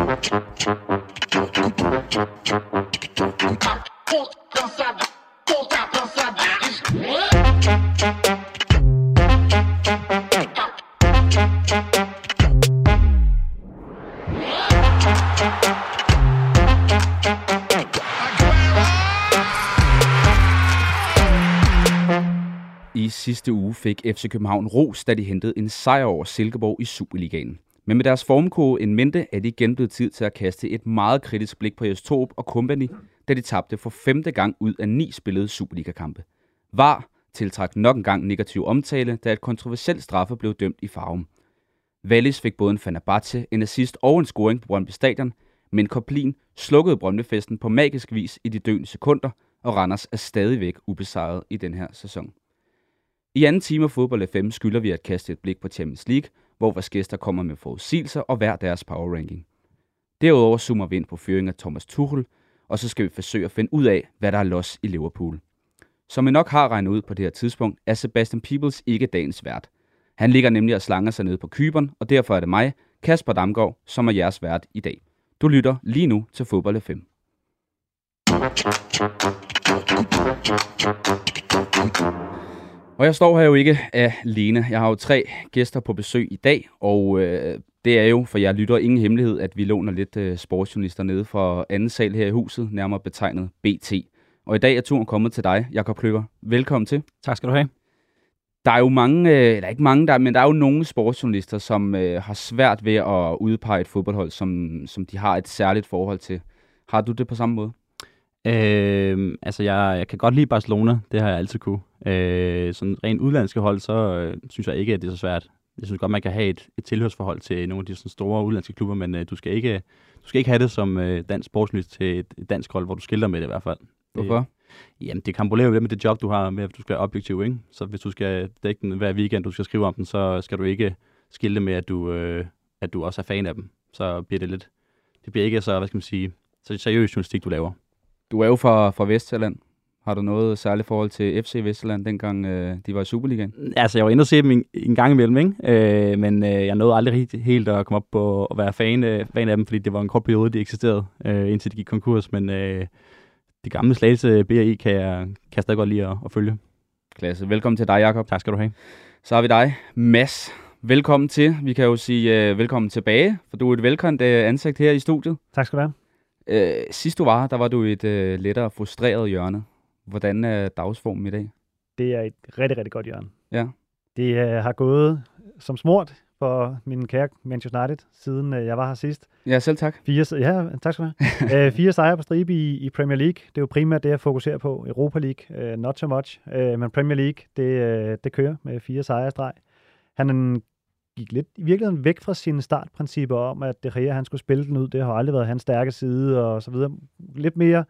I sidste uge fik FC København ros, da de hentede en sejr over Silkeborg i Superligaen. Men med deres formkode en mente er det igen blevet tid til at kaste et meget kritisk blik på Jes Torup og Company, da de tabte for femte gang ud af ni spillede Superliga-kampe. VAR tiltrak nok en gang negativ omtale, da et kontroversielt straffe blev dømt i farven. Wallis fik både en Fenerbahce, en assist og en scoring på Brøndby Stadion, men Koplin slukkede Brøndbyfesten på magisk vis i de døende sekunder, og Randers er stadigvæk ubesejret i den her sæson. I anden time af Fodbold FM skylder vi at kaste et blik på Champions League, hvor vores gæster kommer med forudsigelser og hver deres power ranking. Derudover zoomer vi ind på fyringen af Thomas Tuchel, og så skal vi forsøge at finde ud af, hvad der er los i Liverpool. Som I nok har regnet ud på det her tidspunkt, er Sebastian Peebles ikke dagens vært. Han ligger nemlig og slanger sig ned på kyberen, og derfor er det mig, Kasper Damgaard, som er jeres vært i dag. Du lytter lige nu til Fodbold 5. Og jeg står her jo ikke alene. Jeg har jo tre gæster på besøg i dag, og øh, det er jo, for jeg lytter ingen hemmelighed, at vi låner lidt øh, sportsjournalister nede fra anden sal her i huset, nærmere betegnet BT. Og i dag er turen kommet til dig, Jakob Kløver. Velkommen til. Tak skal du have. Der er jo mange, øh, eller ikke mange, der, men der er jo nogle sportsjournalister, som øh, har svært ved at udpege et fodboldhold, som, som de har et særligt forhold til. Har du det på samme måde? Øh, altså, jeg, jeg kan godt lide Barcelona. Det har jeg altid kunne. Øh, sådan rent udlandske hold, så øh, synes jeg ikke, at det er så svært. Jeg synes godt, man kan have et, et tilhørsforhold til nogle af de sådan store udlandske klubber, men øh, du, skal ikke, du skal ikke have det som øh, dansk sportsjournalist til et, et dansk hold, hvor du skilter med det i hvert fald. Hvorfor? Det, jamen, det kampolerer jo lidt med det job, du har med, at du skal være objektiv, ikke? Så hvis du skal dække den hver weekend, du skal skrive om den, så skal du ikke skilte med, at du, øh, at du også er fan af dem. Så bliver det lidt... Det bliver ikke så, hvad skal man sige, så seriøs journalistik, du laver. Du er jo fra, fra Vestjylland. Har du noget særligt forhold til FC Vestjylland, dengang øh, de var i Superligaen? Altså, jeg var inde og se dem en, en gang imellem, ikke? Øh, men øh, jeg nåede aldrig helt, helt at komme op på at være fan, øh, fan af dem, fordi det var en kort periode, de eksisterede, øh, indtil de gik konkurs. Men øh, de gamle slagelse BRI kan jeg, kan jeg stadig godt lide at, at følge. Klasse. Velkommen til dig, Jakob. Tak skal du have. Så har vi dig, Mads. Velkommen til. Vi kan jo sige øh, velkommen tilbage, for du er et velkomment øh, ansigt her i studiet. Tak skal du have. Øh, sidst du var, der var du i et øh, lettere frustreret hjørne. Hvordan er dagsformen i dag? Det er et rigtig, rigtig godt hjørne. Ja. Det øh, har gået som smurt for min kære Manchester United, siden øh, jeg var her sidst. Ja, selv tak. Fire, ja, tak skal du have. øh, fire sejre på stribe i, i Premier League. Det er jo primært det, jeg fokuserer på. Europa League, øh, not so much. Øh, men Premier League, det, øh, det kører med fire sejre streg. Han gik lidt i virkeligheden væk fra sine startprincipper om, at De Gea, han skulle spille den ud. Det har aldrig været hans stærke side og så videre. Lidt mere,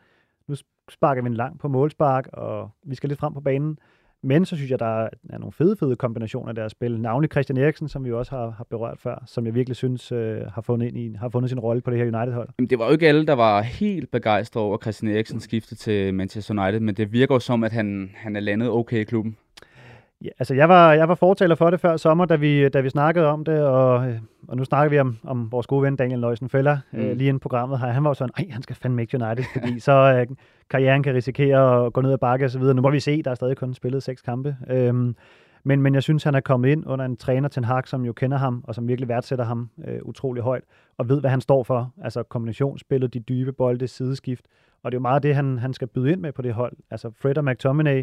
nu sparker vi en lang på målspark, og vi skal lidt frem på banen. Men så synes jeg, der er nogle fede, fede kombinationer af deres spil. Navnlig Christian Eriksen, som vi også har, har berørt før, som jeg virkelig synes øh, har, fundet ind i, har fundet sin rolle på det her United-hold. Jamen, det var jo ikke alle, der var helt begejstrede over Christian Eriksen skifte til Manchester United, men det virker jo som, at han, han er landet okay i klubben. Ja, altså jeg var, jeg var fortaler for det før sommer, da vi, da vi snakkede om det, og, og nu snakker vi om, om vores gode ven Daniel Nøjsen Feller, mm. øh, lige inden programmet her. Han var jo sådan, ej, han skal fandme ikke United, fordi så øh, karrieren kan risikere at gå ned ad bakke og så videre. Nu må vi se, der er stadig kun spillet seks kampe. Øhm, men, men jeg synes, han er kommet ind under en træner, Ten Hag, som jo kender ham, og som virkelig værdsætter ham øh, utrolig højt, og ved, hvad han står for. Altså kombinationsspillet, de dybe bolde, sideskift. Og det er jo meget det, han, han skal byde ind med på det hold. Altså Fred og McTominay,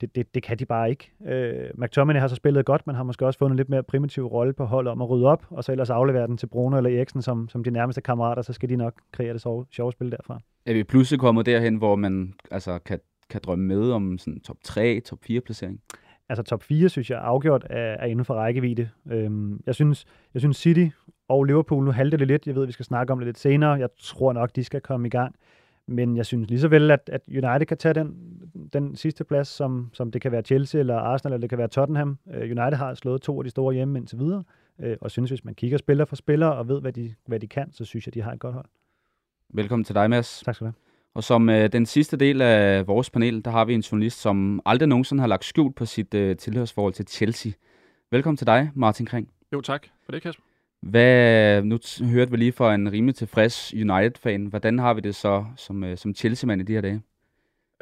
det, det, det kan de bare ikke. Øh, McTominay har så spillet godt, men har måske også fundet en lidt mere primitiv rolle på holdet om at rydde op, og så ellers aflevere den til Bruno eller Eriksen som, som de nærmeste kammerater, så skal de nok kreere det sjove, sjove spil derfra. Er vi pludselig kommet derhen, hvor man altså, kan, kan drømme med om sådan top 3, top 4 placering? Altså top 4, synes jeg, afgjort er, er inden for rækkevidde. Øhm, jeg, synes, jeg synes City og Liverpool, nu halter det lidt, jeg ved, vi skal snakke om det lidt senere, jeg tror nok, de skal komme i gang. Men jeg synes lige så vel, at, at United kan tage den, den sidste plads, som, som det kan være Chelsea eller Arsenal, eller det kan være Tottenham. Uh, United har slået to af de store hjemme indtil videre, uh, og synes, hvis man kigger spiller for spiller og ved, hvad de, hvad de kan, så synes jeg, de har et godt hold. Velkommen til dig, Mads. Tak skal du have. Og som øh, den sidste del af vores panel, der har vi en journalist, som aldrig nogensinde har lagt skjult på sit øh, tilhørsforhold til Chelsea. Velkommen til dig, Martin Kring. Jo, tak for det, Kasper. Hvad, nu t- hørte vi lige fra en rimelig tilfreds United-fan. Hvordan har vi det så som, øh, som Chelsea-mand i de her dage?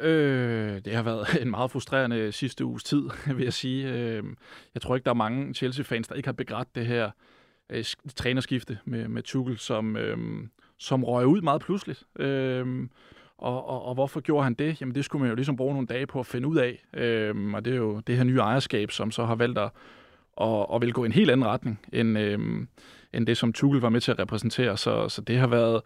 Øh, det har været en meget frustrerende sidste uges tid, vil jeg sige. Øh, jeg tror ikke, der er mange Chelsea-fans, der ikke har begrædt det her øh, trænerskifte med, med Tuchel, som, øh, som røg ud meget pludseligt. Øh, og, og, og hvorfor gjorde han det? Jamen det skulle man jo ligesom bruge nogle dage på at finde ud af. Øh, og det er jo det her nye ejerskab, som så har valgt at, og, og vil gå i en helt anden retning, end, øh, end det, som Tuchel var med til at repræsentere. Så, så det har været,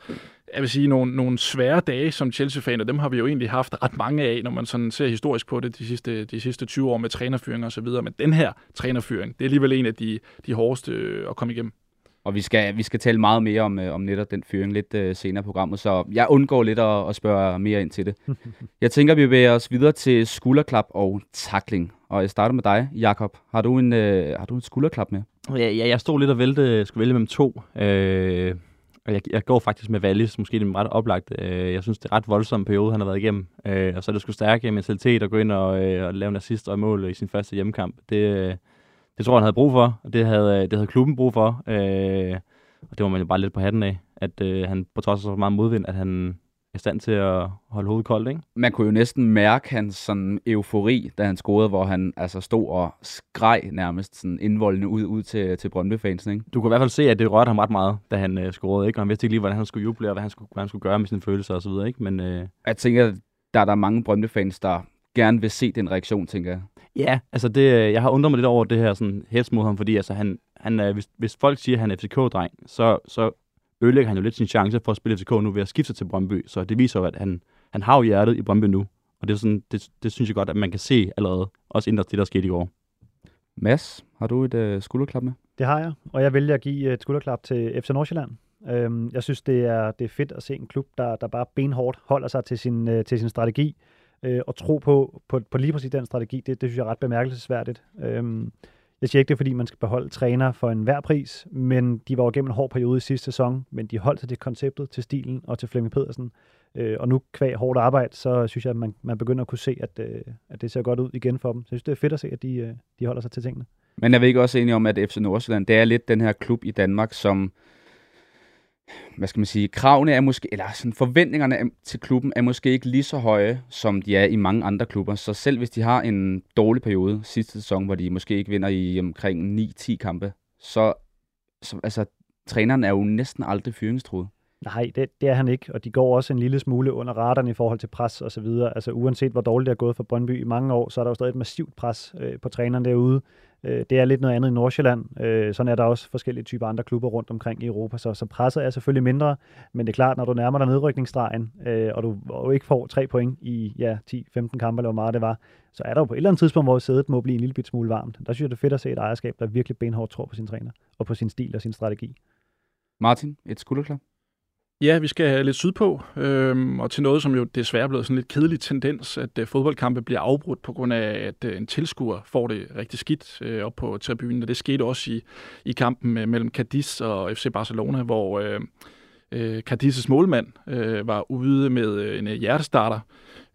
jeg vil sige, nogle, nogle svære dage som Chelsea-fan, og dem har vi jo egentlig haft ret mange af, når man sådan ser historisk på det de sidste, de sidste 20 år med trænerfyringer osv. Men den her trænerfyring, det er alligevel en af de, de hårdeste at komme igennem. Og vi skal, vi skal tale meget mere om, øh, om netop den fyring lidt uh, senere i programmet, så jeg undgår lidt at, at spørge mere ind til det. jeg tænker, vi bevæger os videre til skulderklap og takling. Og jeg starter med dig, Jakob. Har du en, uh, har du en skulderklap med? Ja, ja, jeg stod lidt og vælte, skulle vælge mellem to. Øh, og jeg, jeg går faktisk med Wallis, måske det er ret oplagt. Øh, jeg synes, det er ret voldsom periode, han har været igennem. Øh, og så er det sgu stærke mentalitet at gå ind og, øh, og lave en assist og mål i sin første hjemmekamp. Det, øh, det tror jeg, han havde brug for, og det havde, det havde klubben brug for. Øh, og det var man jo bare lidt på hatten af, at øh, han på trods af så meget modvind, at han er i stand til at holde hovedet koldt, ikke? Man kunne jo næsten mærke hans sådan eufori, da han scorede, hvor han altså stod og skreg nærmest sådan indvoldende ud, ud til, til Brøndby-fansen, ikke? Du kunne i hvert fald se, at det rørte ham ret meget, da han øh, scorede, ikke? Og han vidste ikke lige, hvordan han skulle juble, og hvad han skulle, hvad han skulle gøre med sine følelser osv., ikke? Men, øh... Jeg tænker, der er der mange Brøndby-fans, der gerne vil se den reaktion, tænker jeg. Ja, altså det, øh, jeg har undret mig lidt over det her sådan hets mod ham, fordi altså han, han, hvis, hvis folk siger, at han er FCK-dreng, så, så ødelægger han jo lidt sin chance for at spille FCK nu ved at skifte til Brøndby. Så det viser jo, at han, han har jo hjertet i Brøndby nu. Og det, er sådan, det, det synes jeg godt, at man kan se allerede. Også inden det, der skete i går. Mads, har du et øh, skulderklap med? Det har jeg, og jeg vælger at give et skulderklap til FC Nordsjælland. Øhm, jeg synes, det er, det er fedt at se en klub, der, der bare benhårdt holder sig til sin, øh, til sin strategi, øh, og tro på, på, på lige præcis den strategi. Det, det synes jeg er ret bemærkelsesværdigt. Øhm, jeg siger ikke det, fordi man skal beholde træner for en hver pris, men de var jo gennem en hård periode i sidste sæson, men de holdt sig til konceptet, til stilen og til Flemming Pedersen. Øh, og nu kvæg hårdt arbejde, så synes jeg, at man, man begynder at kunne se, at, øh, at det ser godt ud igen for dem. Så jeg synes, det er fedt at se, at de, øh, de holder sig til tingene. Men jeg vi ikke også enig om, at FC Nordsjælland, det er lidt den her klub i Danmark, som hvad skal man sige, kravene er måske, eller sådan forventningerne til klubben er måske ikke lige så høje, som de er i mange andre klubber. Så selv hvis de har en dårlig periode sidste sæson, hvor de måske ikke vinder i omkring 9-10 kampe, så, så altså, træneren er jo næsten aldrig fyringstruet. Nej, det, det er han ikke, og de går også en lille smule under radaren i forhold til pres og så videre. Altså uanset hvor dårligt det er gået for Brøndby i mange år, så er der jo stadig et massivt pres øh, på træneren derude. Øh, det er lidt noget andet i Nordsjælland. Øh, sådan er der også forskellige typer andre klubber rundt omkring i Europa, så, så presset er selvfølgelig mindre, men det er klart, når du nærmer dig nedrykningsstregen, øh, og du og ikke får tre point i ja, 10-15 kampe, eller hvor meget det var, så er der jo på et eller andet tidspunkt, hvor sædet må blive en lille bit smule varmt. Der synes jeg, det er fedt at se et ejerskab, der virkelig benhårdt tror på sin træner, og på sin stil og sin strategi. Martin, et skulderklap? Ja, vi skal lidt sydpå, øhm, og til noget, som jo desværre er blevet sådan lidt kedelig tendens, at øh, fodboldkampe bliver afbrudt på grund af, at øh, en tilskuer får det rigtig skidt øh, op på tribunen, og det skete også i, i kampen øh, mellem Cadiz og FC Barcelona, hvor øh, øh uh, Cadiz's målmand øh, var ude med øh, en øh, hjertestarter.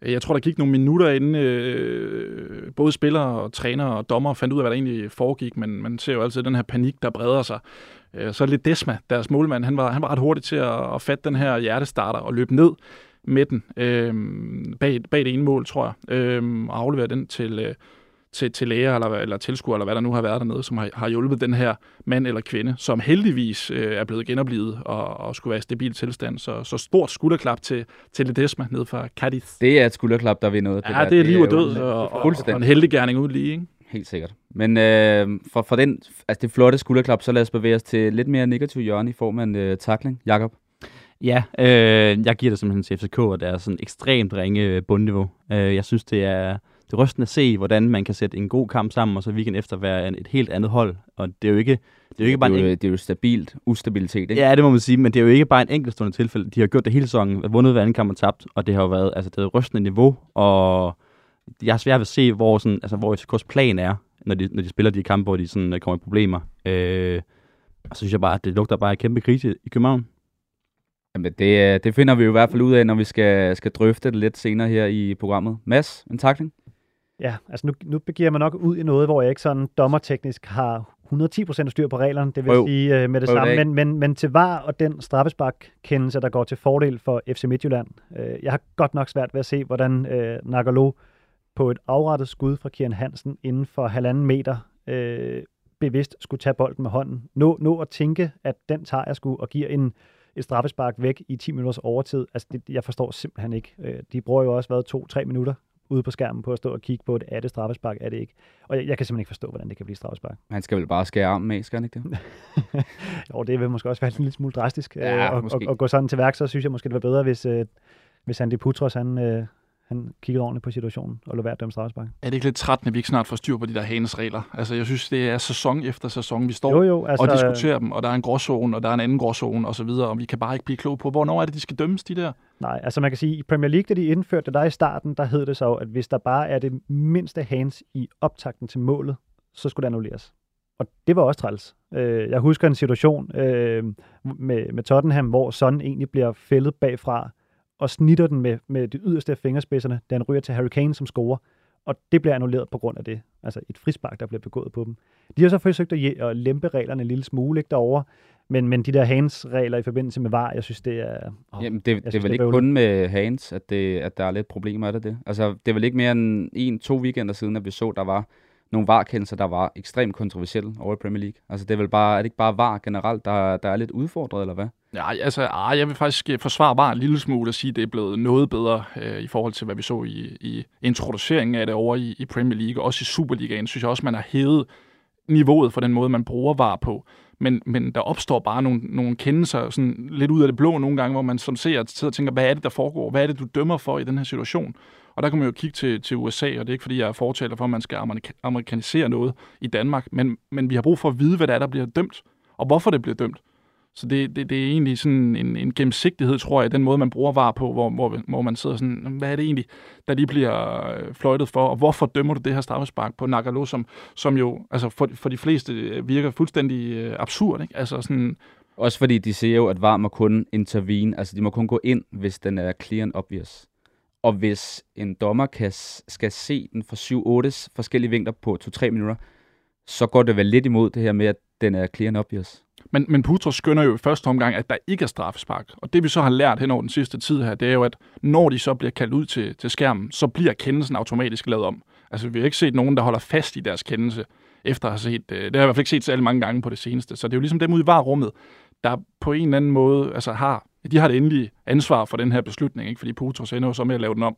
Jeg tror, der gik nogle minutter inden øh, både spillere og træner og dommer fandt ud af, hvad der egentlig foregik, men man ser jo altid den her panik, der breder sig. Øh, så lidt Desma, deres målmand, han var, han var ret hurtig til at, at fatte den her hjertestarter og løbe ned med den øh, bag, bag det ene mål, tror jeg, øh, og aflevere den til, øh, til, til læger eller, eller tilskuer, eller hvad der nu har været dernede, som har, har hjulpet den her mand eller kvinde, som heldigvis øh, er blevet genoplevet og, og skulle være i stabil tilstand. Så, så stort skulderklap til, til Ledesma ned fra Cadiz. Det er et skulderklap, der vi noget. Ja, det, der. det er liv og død, og, og, og en heldig gerning ud lige, ikke? Helt sikkert. Men øh, for, for den, altså det flotte skulderklap, så lad os bevæge os til lidt mere negativ hjørne i form af en øh, takling. Jakob? Ja, øh, jeg giver det simpelthen til FCK, og det er sådan ekstremt ringe øh, bundniveau. Øh, jeg synes, det er, det er rystende at se, hvordan man kan sætte en god kamp sammen, og så weekend efter være et helt andet hold. Og det er jo ikke, det er jo ikke bare det er jo, en, det er jo stabilt, ustabilitet, ikke? Ja, det må man sige, men det er jo ikke bare en enkeltstående tilfælde. De har gjort det hele sæsonen, vundet hver anden kamp og tabt, og det har jo været altså, det er rystende niveau, og jeg har svært ved at se, hvor, sådan, altså, hvor FCK's plan er når de, når de spiller de kampe, hvor de sådan, øh, kommer i problemer. Øh, og så synes jeg bare, at det lugter bare af kæmpe krise i København. Jamen, det, øh, det finder vi jo i hvert fald ud af, når vi skal, skal drøfte det lidt senere her i programmet. Mads, en takling? Ja, altså nu, nu begiver man nok ud i noget, hvor jeg ikke sådan dommerteknisk har 110% styr på reglerne, det vil Prøv. sige øh, med det Prøv samme. det. Men, men, men til var og den straffespark-kendelse, der går til fordel for FC Midtjylland. Øh, jeg har godt nok svært ved at se, hvordan øh, Nagalo på et afrettet skud fra Kian Hansen inden for halvanden meter øh, bevidst skulle tage bolden med hånden. Nå, nå at tænke, at den tager jeg sgu og giver en, et straffespark væk i 10 minutters overtid. Altså, det, jeg forstår simpelthen ikke. Øh, de bruger jo også været to-tre minutter ude på skærmen på at stå og kigge på, at er det straffespark, er det ikke. Og jeg, jeg kan simpelthen ikke forstå, hvordan det kan blive straffespark. Han skal vel bare skære armen af, skal han ikke det? Jo, det vil måske også være en lille smule drastisk Ja, øh, måske. at, at gå sådan til værk, så synes jeg måske, det var bedre, hvis, øh, hvis Andy Putros, han, øh, han kiggede ordentligt på situationen og lå værd at dømme straffespark. Er det ikke lidt trættende, at vi ikke snart får styr på de der hanes regler? Altså, jeg synes, det er sæson efter sæson, vi står Jo, jo, altså, og diskuterer dem, og der er en gråzone, og der er en anden gråzone, og så videre, og vi kan bare ikke blive kloge på, hvornår er det, de skal dømmes, de der? Nej, altså man kan sige, i Premier League, da de indførte det der i starten, der hed det så, at hvis der bare er det mindste hands i optakten til målet, så skulle det annulleres. Og det var også træls. Øh, jeg husker en situation øh, med, med Tottenham, hvor Son egentlig bliver fældet bagfra og snitter den med, med det yderste af fingerspidserne, da han ryger til Harry Kane, som scorer. Og det bliver annulleret på grund af det. Altså et frispark, der bliver begået på dem. De har så forsøgt at, at lempe reglerne en lille smule ikke derovre, men, men de der hands-regler i forbindelse med VAR, jeg synes, det er... Oh, Jamen, det, det er vel ikke bøvlet. kun med Hans, at, det, at der er lidt problemer, er det det? Altså, det er vel ikke mere end en-to weekender siden, at vi så, der var nogle varkendelser, der var ekstremt kontroversielle over i Premier League. Altså, det er vel bare, er det ikke bare var generelt, der, der er lidt udfordret, eller hvad? Ja, altså, ah, jeg vil faktisk øh, forsvare bare en lille smule og sige, at det er blevet noget bedre øh, i forhold til, hvad vi så i, i introduceringen af det over i, i Premier League, og også i Superligaen, synes jeg også, man har hævet niveauet for den måde, man bruger var på. Men, men der opstår bare nogle, nogle kendelser sådan lidt ud af det blå nogle gange, hvor man som ser sidder og tænker, hvad er det, der foregår? Hvad er det, du dømmer for i den her situation? Og der kan man jo kigge til, til USA, og det er ikke, fordi jeg er fortaler for, at man skal amerika- amerikanisere noget i Danmark, men, men vi har brug for at vide, hvad det er, der bliver dømt, og hvorfor det bliver dømt. Så det, det, det er egentlig sådan en, en gennemsigtighed, tror jeg, den måde, man bruger var på, hvor, hvor, hvor man sidder sådan, hvad er det egentlig, der lige bliver øh, fløjtet for, og hvorfor dømmer du det her straffespark på Nagalo, som, som jo altså for, for de fleste øh, virker fuldstændig øh, absurd, ikke? Altså sådan, Også fordi de siger jo, at VAR må kun intervene, altså de må kun gå ind, hvis den er clear and obvious. Og hvis en dommer kan, skal se den fra 7-8 forskellige vinkler på 2-3 minutter, så går det vel lidt imod det her med, at den er clear and obvious. Men, men Putros skønner jo i første omgang, at der ikke er straffespark. Og det vi så har lært hen over den sidste tid her, det er jo, at når de så bliver kaldt ud til, til skærmen, så bliver kendelsen automatisk lavet om. Altså vi har ikke set nogen, der holder fast i deres kendelse, efter at have set, det. det har jeg i hvert fald ikke set så mange gange på det seneste. Så det er jo ligesom dem ude i varerummet, der på en eller anden måde altså har, de har det endelige ansvar for den her beslutning, ikke? fordi Putros ender jo så med at lave den om.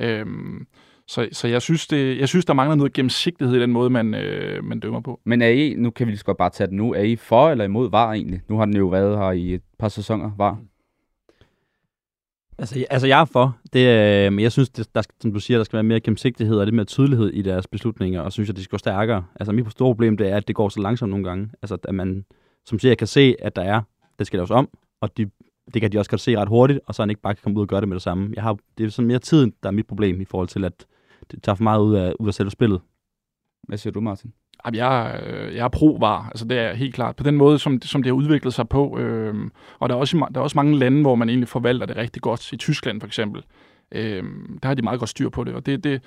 Øhm, så, så jeg, synes, det, jeg synes, der mangler noget gennemsigtighed i den måde, man, øh, man dømmer på. Men er I, nu kan vi lige så godt bare tage den nu, er I for eller imod VAR egentlig? Nu har den jo været her i et par sæsoner, VAR. Altså, jeg- altså jeg er for. Det, øh, men jeg synes, det, der, skal- som du siger, der skal være mere gennemsigtighed og lidt mere tydelighed i deres beslutninger, og synes, at de skal gå stærkere. Altså mit store problem, det er, at det går så langsomt nogle gange. Altså, at man, som siger, kan se, at der er, det skal laves om, og de, det kan de også godt se ret hurtigt, og så han ikke bare kan komme ud og gøre det med det samme. Jeg har, det er sådan mere tiden, der er mit problem i forhold til, at det tager for meget ud af, ud af selve spillet. Hvad siger du, Martin? Jamen, jeg, øh, jeg er pro-var, altså det er helt klart. På den måde, som, som det har udviklet sig på. Øh, og der er, også, der er også mange lande, hvor man egentlig forvalter det rigtig godt. I Tyskland for eksempel. Øh, der har de meget godt styr på det. Og det, det,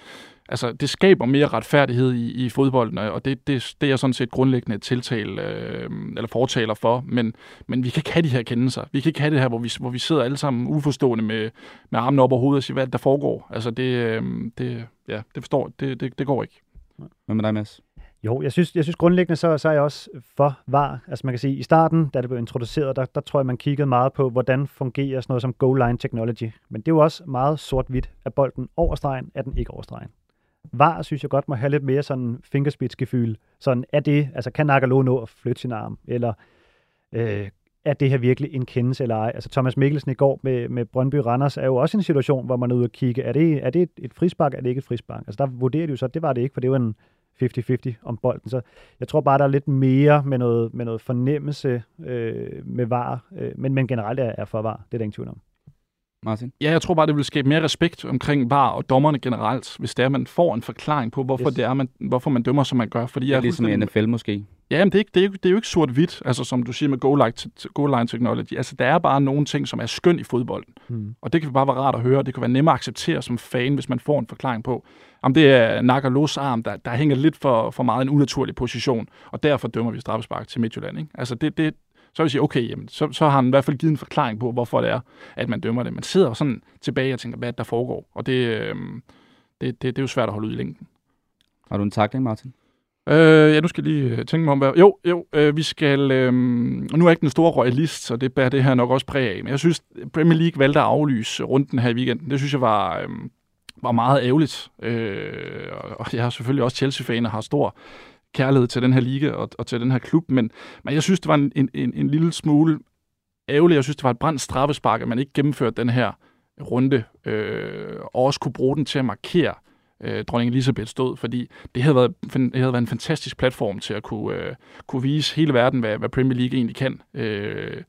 altså, det skaber mere retfærdighed i, i fodbolden, og det, det, det er sådan set grundlæggende tiltal, øh, eller fortaler for. Men, men vi kan ikke have de her kendelser. Vi kan ikke have det her, hvor vi, hvor vi sidder alle sammen uforstående med, med armene op over hovedet og siger, hvad der foregår. Altså det, øh, det, ja, det forstår det, det, det går ikke. Hvad med dig, Mads? Jo, jeg synes, jeg synes grundlæggende, så, så er jeg også for VAR. Altså man kan sige, i starten, da det blev introduceret, der, der tror jeg, man kiggede meget på, hvordan fungerer sådan noget som goal line technology. Men det er jo også meget sort-hvidt. Er bolden over stregen, er den ikke over stregen? VAR synes jeg godt må have lidt mere sådan fingerspidsgefyl. Sådan, er det, altså kan Nagalo nå at flytte sin arm? Eller øh, er det her virkelig en kendelse eller ej? Altså Thomas Mikkelsen i går med, med Brøndby Randers er jo også en situation, hvor man er ude og kigge, er det, er det et, et frispark, er det ikke et frispark? Altså der vurderer de jo så, at det var det ikke, for det var en 50-50 om bolden. Så jeg tror bare, der er lidt mere med noget, med noget fornemmelse øh, med VAR, øh, men, men generelt er, er for VAR. Det er der ingen tvivl om. Martin? Ja, jeg tror bare, det vil skabe mere respekt omkring VAR og dommerne generelt, hvis det er, man får en forklaring på, hvorfor, Yes. det er, man, hvorfor man dømmer, som man gør. Fordi Det jeg er ligesom i NFL måske. Ja, men det er, ikke, det, er jo, det er jo ikke sort-hvidt, altså som du siger med goal line, te- goal line technology. Altså, der er bare nogle ting, som er skøn i fodbolden. Hmm. Og det kan bare være rart at høre. Det kan være nemmere at acceptere som fan, hvis man får en forklaring på, om det er nak og los arm, der, der hænger lidt for, for meget en unaturlig position, og derfor dømmer vi straffespark til Midtjylland. Ikke? Altså, det, det, så vil jeg sige, okay, jamen, så, så har han i hvert fald givet en forklaring på, hvorfor det er, at man dømmer det. Man sidder jo sådan tilbage og tænker, hvad er der foregår? Og det, øh, det, det, det er jo svært at holde ud i længden. Har du en takling, Martin? Øh, ja, nu skal jeg lige øh, tænke mig om, hvad... Jo, jo, øh, vi skal... Øh, nu er jeg ikke den store royalist, så det bærer det her nok også præg af. Men jeg synes, Premier League valgte at aflyse runden her i weekenden. Det synes jeg var, øh, var meget ærgerligt. Øh, og jeg er selvfølgelig også Chelsea-fan og har stor kærlighed til den her liga og, og til den her klub. Men, men jeg synes, det var en, en, en, en lille smule ærgerligt. Jeg synes, det var et brændt straffespark, at man ikke gennemførte den her runde, øh, og også kunne bruge den til at markere øh, dronning Elisabeth stod, fordi det havde, været, det havde været en fantastisk platform til at kunne, øh, kunne vise hele verden, hvad, hvad Premier League egentlig kan. Øh,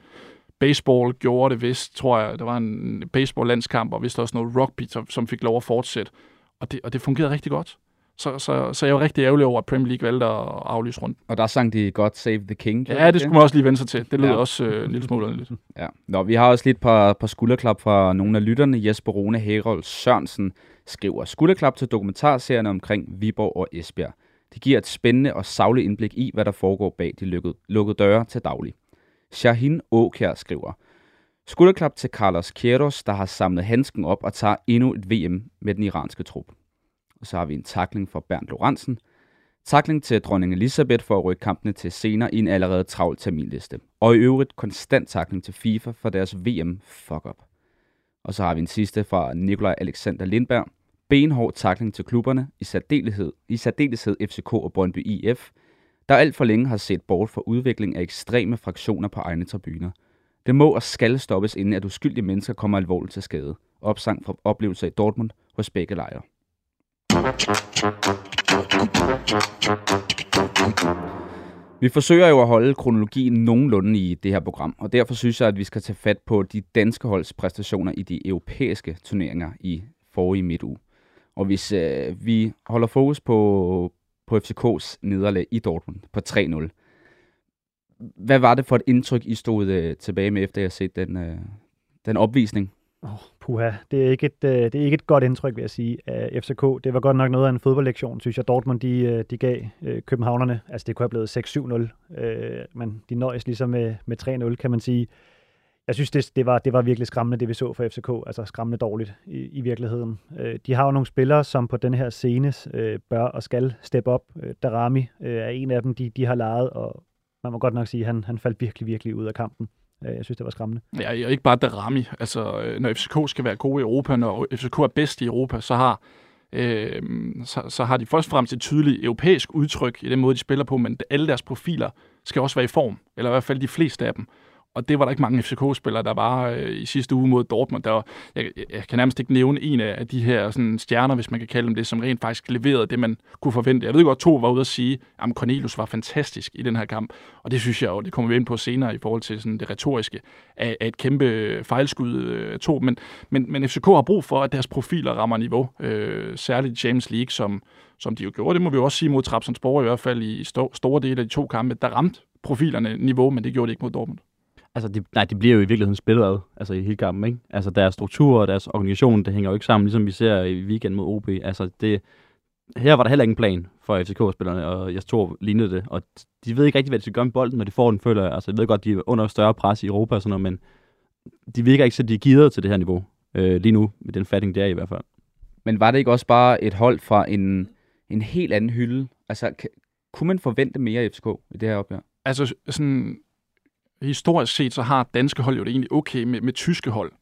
baseball gjorde det vist, tror jeg. Der var en baseball-landskamp, og vist også noget rugby, som fik lov at fortsætte. Og det, og det fungerede rigtig godt. Så, så, så jeg var rigtig ærgerlig over, at Premier League valgte at aflyse rundt. Og der sang de godt Save the King. Ja, de det skulle man også lige vende sig til. Det lød Ja. også øh, en lille smule underligt. Ja. Nå, vi har også lidt par, par skulderklap fra nogle af lytterne. Jesper Rune Herold Sørensen skriver skulderklap til dokumentarserien omkring Viborg og Esbjerg. Det giver et spændende og savligt indblik i, hvad der foregår bag de lukkede, lukkede døre til daglig. Shahin Åkær skriver, skulderklap til Carlos Queiroz, der har samlet handsken op og tager endnu et VM med den iranske trup. Og så har vi en takling fra Bernd Lorentzen. Takling til dronning Elisabeth for at rykke kampene til senere i en allerede travl terminliste. Og i øvrigt konstant takling til FIFA for deres VM fuck-up. Og så har vi en sidste fra Nikolaj Alexander Lindberg. Benhård takling til klubberne, i særdeleshed, i særdeleshed FCK og Brøndby IF, der alt for længe har set bort for udvikling af ekstreme fraktioner på egne tribuner. Det må og skal stoppes, inden at uskyldige mennesker kommer alvorligt til skade. Opsang fra oplevelser i Dortmund hos begge lejre. Vi forsøger jo at holde kronologien nogenlunde i det her program, og derfor synes jeg, at vi skal tage fat på de danske holds præstationer i de europæiske turneringer i forrige midtuge. Og hvis øh, vi holder fokus på, på FCK's nederlag i Dortmund på 3-0, hvad var det for et indtryk, I stod øh, tilbage med, efter jeg set den, øh, den opvisning? Oh, puha, det er, ikke et, øh, det er ikke et godt indtryk, vil jeg sige, af FCK. Det var godt nok noget af en fodboldlektion, synes jeg. Dortmund, de, øh, de gav øh, københavnerne, altså det kunne have blevet 6-7-0, øh, men de nøjes ligesom med, med 3-0, kan man sige. Jeg synes, det, det, var, det var virkelig skræmmende, det vi så for FCK, altså skræmmende dårligt i, i virkeligheden. Øh, de har jo nogle spillere, som på den her scene øh, bør og skal steppe op. Øh, Darami øh, er en af dem, de, de har lejet, og man må godt nok sige, at han, han faldt virkelig, virkelig ud af kampen. Øh, jeg synes, det var skræmmende. Ja, og ikke bare Darami. Altså, øh, når FCK skal være gode i Europa, når FCK er bedst i Europa, så har, øh, så, så har de først og fremmest et tydeligt europæisk udtryk i den måde, de spiller på, men alle deres profiler skal også være i form, eller i hvert fald de fleste af dem. Og det var der ikke mange FCK-spillere, der var øh, i sidste uge mod Dortmund. Der var, jeg, jeg kan nærmest ikke nævne en af de her sådan, stjerner, hvis man kan kalde dem det, som rent faktisk leverede det, man kunne forvente. Jeg ved godt, to var ude at sige, at Cornelius var fantastisk i den her kamp. Og det synes jeg jo, det kommer vi ind på senere i forhold til sådan, det retoriske af, af et kæmpe øh, fejlskud øh, to. Men, men, men FCK har brug for, at deres profiler rammer niveau. Øh, særligt James League, som, som de jo gjorde. Det må vi jo også sige mod Trabzonspor i hvert fald i sto- store dele af de to kampe. Der ramte profilerne niveau, men det gjorde de ikke mod Dortmund. Altså, de, nej, de bliver jo i virkeligheden spillet ad, altså i hele kampen, ikke? Altså, deres struktur og deres organisation, det hænger jo ikke sammen, ligesom vi ser i weekend mod OB. Altså, det, her var der heller ingen plan for FCK-spillerne, og jeg tror lignede det. Og de ved ikke rigtig, hvad de skal gøre med bolden, når de får den, føler jeg. Altså, jeg ved godt, de er under større pres i Europa og sådan noget, men de virker ikke, så de er givet til det her niveau øh, lige nu, med den fatting, der er i hvert fald. Men var det ikke også bare et hold fra en, en helt anden hylde? Altså, kunne man forvente mere af FCK i det her opgør? Altså, sådan, historisk set, så har danske hold jo det egentlig okay med, med tyske hold.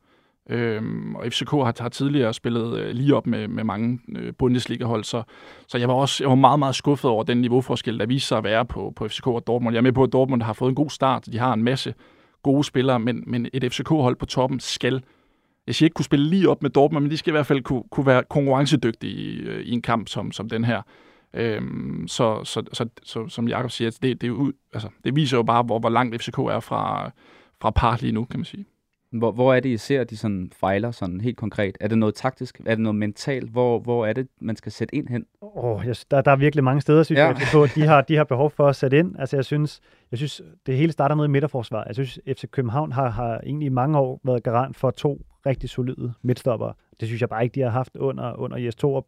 Øhm, og FCK har, har tidligere spillet øh, lige op med, med mange øh, Bundesliga-hold, så, så jeg var også jeg var meget, meget skuffet over den niveauforskel, der viste sig at være på, på FCK og Dortmund. Jeg er med på, at Dortmund har fået en god start. De har en masse gode spillere, men, men et FCK-hold på toppen skal, jeg siger ikke kunne spille lige op med Dortmund, men de skal i hvert fald kunne, kunne være konkurrencedygtige i, øh, i en kamp som, som den her. Øhm, så, så, så, så, som Jakob siger, det, det, er ud- altså, det viser jo bare, hvor, hvor langt FCK er fra, fra par lige nu, kan man sige. Hvor, hvor er det, I ser, at de sådan fejler sådan helt konkret? Er det noget taktisk? Er det noget mentalt? Hvor, hvor er det, man skal sætte ind hen? Oh, jeg, der, der er virkelig mange steder, synes Ja. jeg, på, de har, de har behov for at sætte ind. Altså, jeg synes, jeg synes, det hele starter nede i midterforsvaret. Jeg synes, FC København har, har egentlig i mange år været garant for to rigtig solide midtstopper. Det synes jeg bare ikke, de har haft under, under Jes Torup.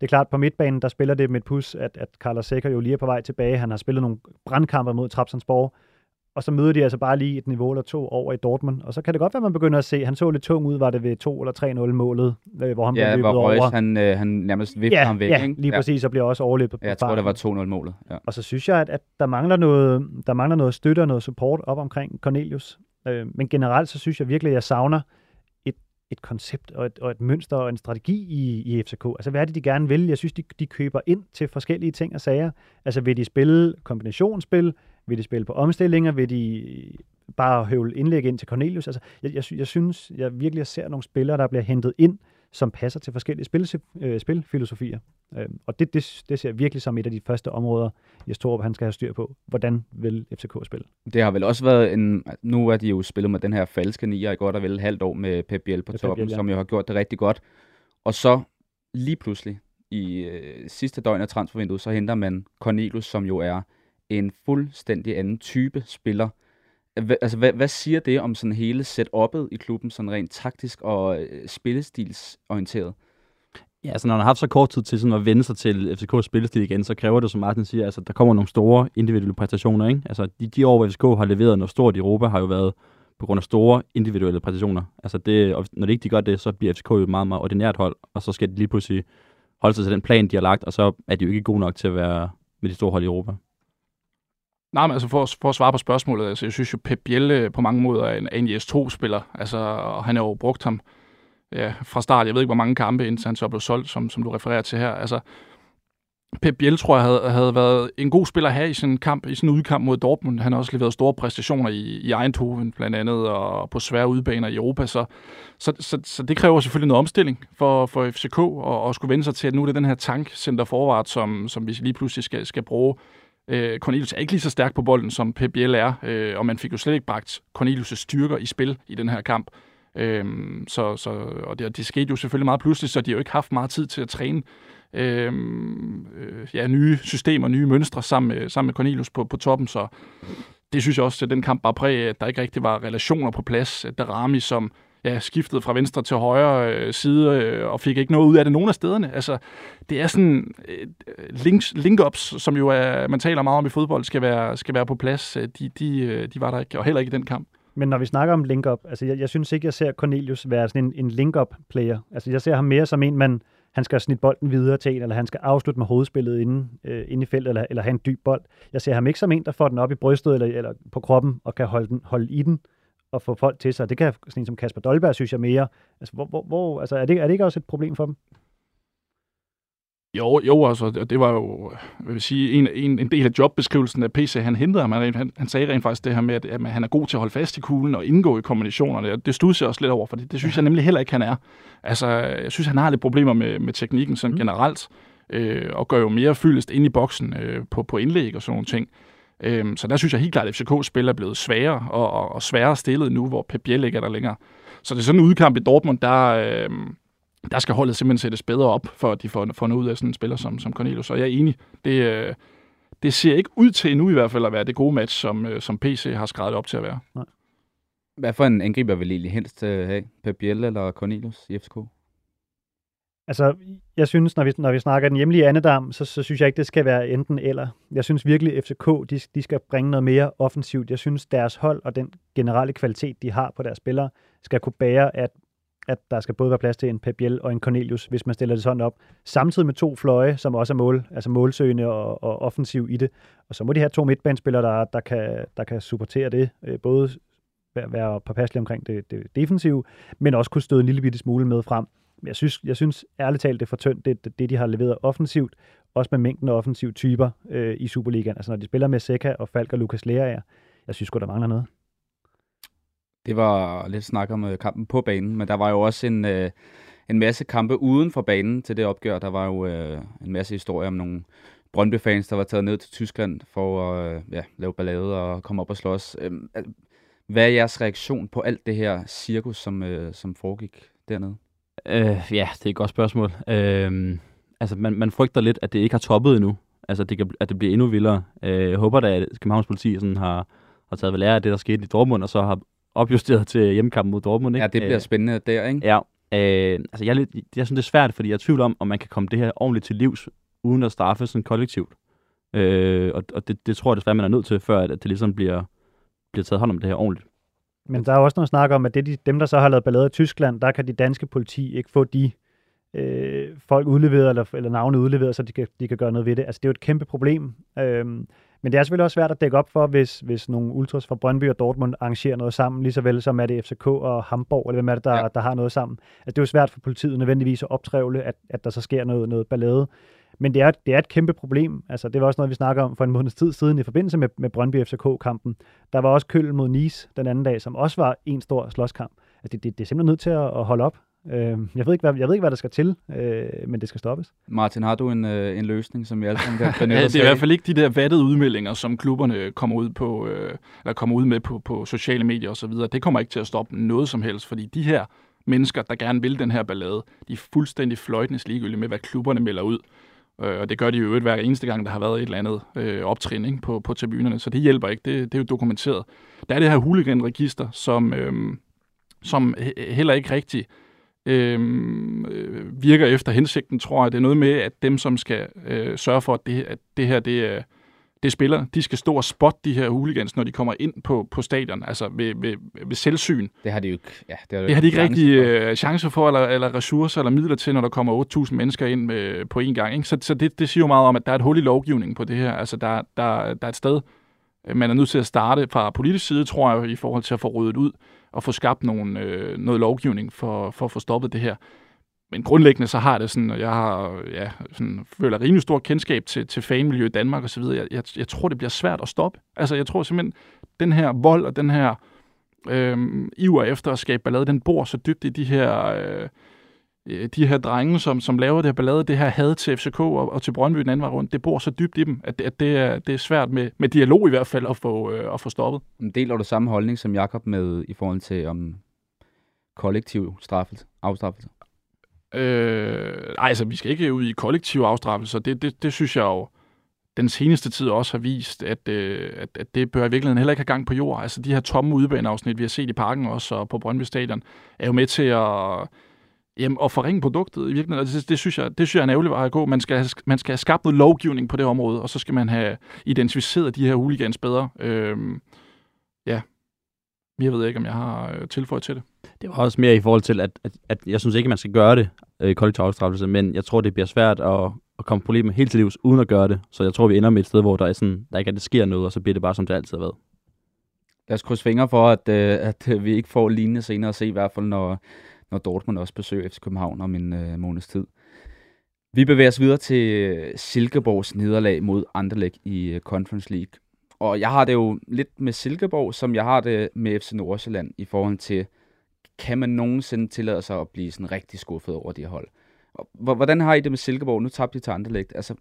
Det er klart, på midtbanen, der spiller det med et pus, at, at Carlos Sækker jo lige er på vej tilbage. Han har spillet nogle brandkampe mod Trabzonsborg. Og så møder de altså bare lige et niveau eller to over i Dortmund. Og så kan det godt være, at man begynder at se, han så lidt tung ud, var det ved 2 eller 3-0 målet, øh, hvor han blev Ja, løbet hvor over. Reus, han, øh, han nærmest vippede ja, ham væk, ja, ikke? lige præcis, og bliver også overløbet på Ja, jeg tror, det var 2-0-målet. Ja. Og så synes jeg, at, at der, mangler noget, der mangler noget støtte og noget support op omkring Cornelius. Øh, men generelt så synes jeg virkelig, at jeg savner et, koncept og et, og et mønster og en strategi i, i FCK. Altså hvad er det, de gerne vil? Jeg synes, de, de køber ind til forskellige ting og sager. Altså vil de spille kombinationsspil? Vil de spille på omstillinger? Vil de bare høvle indlæg ind til Cornelius? Altså, jeg, jeg, jeg synes, jeg virkelig ser nogle spillere, der bliver hentet ind, som passer til forskellige spil, øh, spilfilosofier. Øh, og det, det, det ser jeg virkelig som et af de første områder, Jes Torup, han skal have styr på. Hvordan vil FCK spille? Det har vel også været en... Nu er de jo spillet med den her falske nier i godt og vel et halvt år med Pep Biel på toppen, Biel, ja. som jo har gjort det rigtig godt. Og så lige pludselig i øh, sidste døgn af transfervinduet, så henter man Cornelius, som jo er en fuldstændig anden type spiller. Hva, altså, hvad, hvad siger det om sådan hele setup'et i klubben, sådan rent taktisk og øh, spillestilsorienteret? Ja, altså når han har haft så kort tid til sådan at vende sig til FCK's spillestil igen, så kræver det, som Martin siger, altså der kommer nogle store individuelle præstationer, ikke? Altså de, de år, hvor FCK har leveret noget stort i Europa, har jo været på grund af store individuelle præstationer. Altså det, og når det ikke de gør det, så bliver FCK jo et meget, meget ordinært hold, og så skal de lige pludselig holde sig til den plan, de har lagt, og så er de jo ikke gode nok til at være med de store hold i Europa. Nej, men altså for, for at svare på spørgsmålet, altså jeg synes jo, Pep Biel på mange måder er en, en JS2-spiller. Altså, og han har jo brugt ham ja, fra start. Jeg ved ikke, hvor mange kampe, indtil han så blev solgt, som, som du refererer til her. Altså, Pep Biel, tror jeg, havde, havde været en god spiller her i sin kamp, i sin udkamp mod Dortmund. Han har også leveret store præstationer i, i Eindhoven, blandt andet, og på svære udbaner i Europa. Så, så, så, så det kræver selvfølgelig noget omstilling for, for FCK, og, og skulle vende sig til, at nu er det den her tankcenter forward, som, som vi lige pludselig skal, skal bruge. Øh, Cornelius er ikke lige så stærk på bolden, som Pep Biel er, øh, og man fik jo slet ikke bragt Cornelius' styrker i spil i den her kamp. Øhm, så, så, og det, det skete jo selvfølgelig meget pludseligt, så de har jo ikke haft meget tid til at træne øhm, øh, ja, nye systemer, nye mønstre sammen med, sammen med Cornelius på, på toppen. Så det synes jeg også, at den kamp bare præg at der ikke rigtig var relationer på plads. At Darami, som ja, skiftede fra venstre til højre øh, side øh, og fik ikke noget ud af det nogen af stederne. Altså, det er sådan øh, links, link-ups, som jo er, man taler meget om i fodbold, skal være, skal være på plads. Øh, de, de, øh, de var der ikke, og heller ikke i den kamp. Men når vi snakker om link-up, altså jeg, jeg synes ikke, jeg ser Cornelius være sådan en, en link-up-player. Altså jeg ser ham mere som en, man, han skal snitte bolden videre til en, eller han skal afslutte med hovedspillet inde, øh, inde i feltet, eller, eller have en dyb bold. Jeg ser ham ikke som en, der får den op i brystet eller, eller på kroppen, og kan holde, den, holde i den, og få folk til sig. Det kan sådan en som Kasper Dolberg, synes jeg mere. Altså, hvor, hvor, hvor, altså er, det, er det ikke også et problem for dem? Jo, jo, altså, det var jo, jeg vil sige, en, en, en del af jobbeskrivelsen af PC, han hentede ham. Han, han, han sagde rent faktisk det her med, at, at han er god til at holde fast i kuglen og indgå i kombinationerne. Og Det studser jeg også lidt over, for det, det synes jeg nemlig heller ikke, han er. Altså, jeg synes, han har lidt problemer med, med teknikken sådan Mm. generelt, øh, og gør jo mere fyldest ind i boksen øh, på, på indlæg og sådan nogle ting. Øhm, så der synes jeg helt klart, at FCK-spil er blevet sværere og, og, og sværere stillet nu, hvor Pep Biel ikke er der længere. Så det er sådan en udkamp i Dortmund, der, øh, der skal holdet simpelthen sættes bedre op, for at de får, får noget ud af sådan en spiller som, som Cornelius. Og jeg er enig, det, øh, det ser ikke ud til endnu i hvert fald at være det gode match, som, øh, som PC har skrevet op til at være. Hvad for en angriber vil I egentlig helst øh, have? Pep Biel eller Cornelius i FCK? Altså, jeg synes, når vi, når vi snakker den hjemlige andedam, så, så synes jeg ikke, det skal være enten eller. Jeg synes virkelig, at FCK de, de skal bringe noget mere offensivt. Jeg synes, deres hold og den generelle kvalitet, de har på deres spillere, skal kunne bære, at, at der skal både være plads til en Pep Biel og en Cornelius, hvis man stiller det sådan op. Samtidig med to fløje, som også er mål, altså målsøgende og, og offensiv i det. Og så må de have to midtbanespillere, der, der, kan, der kan supportere det. Øh, både være, være påpasselige omkring det, det defensive, men også kunne støde en lille bitte smule med frem. Men jeg synes, jeg synes ærligt talt, det er for tyndt, det, det, de har leveret offensivt, også med mængden af offensive typer øh, i Superligaen. Altså når de spiller med Seca og Falk og Lukas Lerager, jeg synes godt der mangler noget. Det var lidt snak om øh, kampen på banen, men der var jo også en, øh, en masse kampe uden for banen til det opgør. Der var jo øh, en masse historier om nogle Brøndby-fans, der var taget ned til Tyskland for at øh, ja, lave ballade og komme op og slås. Øh, Hvad er jeres reaktion på alt det her cirkus, som, øh, som foregik dernede? Øh, ja, det er et godt spørgsmål. Øh, altså, man, man frygter lidt, at det ikke har toppet endnu. Altså, det kan, at det bliver endnu vildere. Øh, jeg håber da, at Københavns politi sådan har, har taget ved lære af det, der skete i Dortmund, og så har opjusteret til hjemmekampen mod Dortmund. Ikke? Ja, det bliver øh, spændende der, ikke? Ja. Øh, altså, jeg, er lidt, jeg synes, det er svært, fordi jeg er tvivl om, om man kan komme det her ordentligt til livs, uden at straffe sådan kollektivt. Øh, og og det, det tror jeg desværre, man er nødt til, før at det ligesom bliver, bliver taget hånd om det her ordentligt. Men der er også noget snak om, at det de, dem, der så har lavet ballade i Tyskland, der kan de danske politi ikke få de øh, folk udleveret, eller, eller navne udleveret, så de kan, de kan gøre noget ved det. Altså, det er jo et kæmpe problem. Øhm, men det er selvfølgelig også svært at dække op for, hvis, hvis nogle ultras fra Brøndby og Dortmund arrangerer noget sammen, lige så vel som er det FCK og Hamburg, eller hvem er det, der, ja. der har noget sammen. Altså, det er jo svært for politiet nødvendigvis at optrævle, at, at der så sker noget, noget ballade. Men det er, det er et kæmpe problem. Altså, det var også noget, vi snakker om for en måneds tid siden i forbindelse med, med Brøndby-FCK-kampen. Der var også Køl mod Nice den anden dag, som også var en stor slåskamp. Altså, det, det, det er simpelthen nødt til at, at holde op. Øh, jeg, ved ikke, hvad, jeg ved ikke, hvad der skal til, øh, men det skal stoppes. Martin, har du en, øh, en løsning, som vi alle sammen kan benytte ja, Det er i hvert fald ikke de der vattede udmeldinger, som klubberne kommer ud, på, øh, eller kommer ud med på, på sociale medier osv. Det kommer ikke til at stoppe noget som helst, fordi de her mennesker, der gerne vil den her ballade, de er fuldstændig fløjtende ligegyldige med, hvad klubberne melder ud. Øh, og det gør de jo hver eneste gang, der har været et eller andet øh, optrin på, på tribunerne, så det hjælper ikke. Det, det er jo dokumenteret. Der er det her hooligan-register, som, øh, som heller ikke rigtig øhm, øh, virker efter hensigten, tror jeg. Det er noget med, at dem, som skal øh, sørge for, at det, at det her det er, det spiller, de skal stå og spotte de her hooligans, når de kommer ind på, på stadion, altså ved, ved, ved selvsyn. Det har de jo ikke, ja, det har, det har de ikke rigtig øh, chancer for, eller, eller ressourcer, eller midler til, når der kommer 8.000 mennesker ind med, på én gang. Ikke? Så, så det, det siger jo meget om, at der er et hul i lovgivningen på det her. Altså, der, der, der er et sted, man er nødt til at starte fra politisk side, tror jeg, i forhold til at få ryddet ud og få skabt nogle, øh, noget lovgivning for, for at få stoppet det her. Men grundlæggende så har det sådan, og jeg har, ja, sådan, føler rimelig stor kendskab til, til fanmiljø i Danmark og så videre. Jeg, jeg, jeg tror, det bliver svært at stoppe. Altså, jeg tror simpelthen, den her vold og den her øh, iver efter at skabe ballade, den bor så dybt i de her Øh, de her drenge, som, som laver det her ballade, det her had til FCK og, og til Brøndby den anden vej rundt, det bor så dybt i dem, at, at det, er, det er svært med, med dialog i hvert fald at få, øh, at få stoppet. Deler du samme holdning som Jakob med i forhold til om kollektiv straffelse, afstraffelse? Øh, ej, altså vi skal ikke ud i kollektiv afstraffelse, det, det, det synes jeg jo, den seneste tid også har vist, at, øh, at, at det bør i virkeligheden heller ikke have gang på jord. Altså de her tomme udebaneafsnit, vi har set i parken også og på Brøndby Stadion, er jo med til at Jamen, og forringe produktet i virkeligheden, det, det, synes jeg, det synes jeg er en ærgerlig vej at gå. Man skal, man skal have skabt noget lovgivning på det område, og så skal man have identificeret de her hooligans bedre. Øhm, ja, jeg ved ikke, om jeg har øh, tilføjet til det. Det var også mere i forhold til, at, at, at jeg synes ikke, man skal gøre det øh, kollektiv afstraffelse, men jeg tror, det bliver svært at, at komme problemet helt til livs, uden at gøre det. Så jeg tror, vi ender med et sted, hvor der, er sådan, der ikke det sker noget, og så bliver det bare, som det altid har været. Lad os krydse fingre for, at, øh, at vi ikke får lignende senere at se, i hvert fald når, når Dortmund også besøger FC København om en øh, måneds tid. Vi bevæger os videre til øh, Silkeborgs nederlag mod Anderlecht i øh, Conference League. Og jeg har det jo lidt med Silkeborg, som jeg har det med FC Nordsjælland i forhold til, kan man nogensinde tillade sig at blive sådan rigtig skuffet over de hold? Hvordan har I det med Silkeborg? Nu tabte de til Anderlecht. Altså,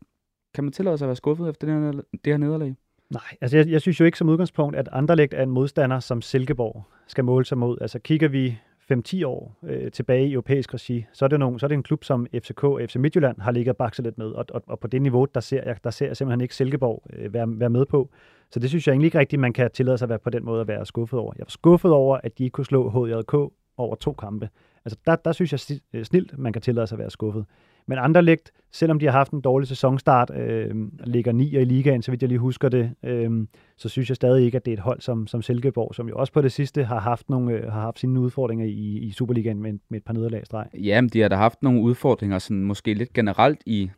kan man tillade sig at være skuffet efter det her, det her nederlag? Nej, altså jeg, jeg synes jo ikke som udgangspunkt, at Anderlecht er en modstander, som Silkeborg skal måle sig mod. Altså kigger vi 5-10 år øh, tilbage i europæisk regi, så er, det nogle, så er det en klub, som FCK og FC Midtjylland har ligget og bakset lidt med. Og, og, og på det niveau, der ser jeg, der ser jeg simpelthen ikke Silkeborg øh, være, være med på. Så det synes jeg egentlig ikke rigtigt, man kan tillade sig at være på den måde at være skuffet over. Jeg var skuffet over, at de ikke kunne slå HJK over to kampe. Altså der, der synes jeg øh, snilt, man kan tillade sig at være skuffet. Men Anderlecht, selvom de har haft en dårlig sæsonstart, øh, ligger 9 i ligaen, så vidt jeg lige husker det, øh, så synes jeg stadig ikke, at det er et hold som, som Silkeborg, som jo også på det sidste har haft, nogle, øh, har haft sine udfordringer i, i Superligaen med, med et par nederlag. Jamen, de har da haft nogle udfordringer, sådan måske lidt generelt i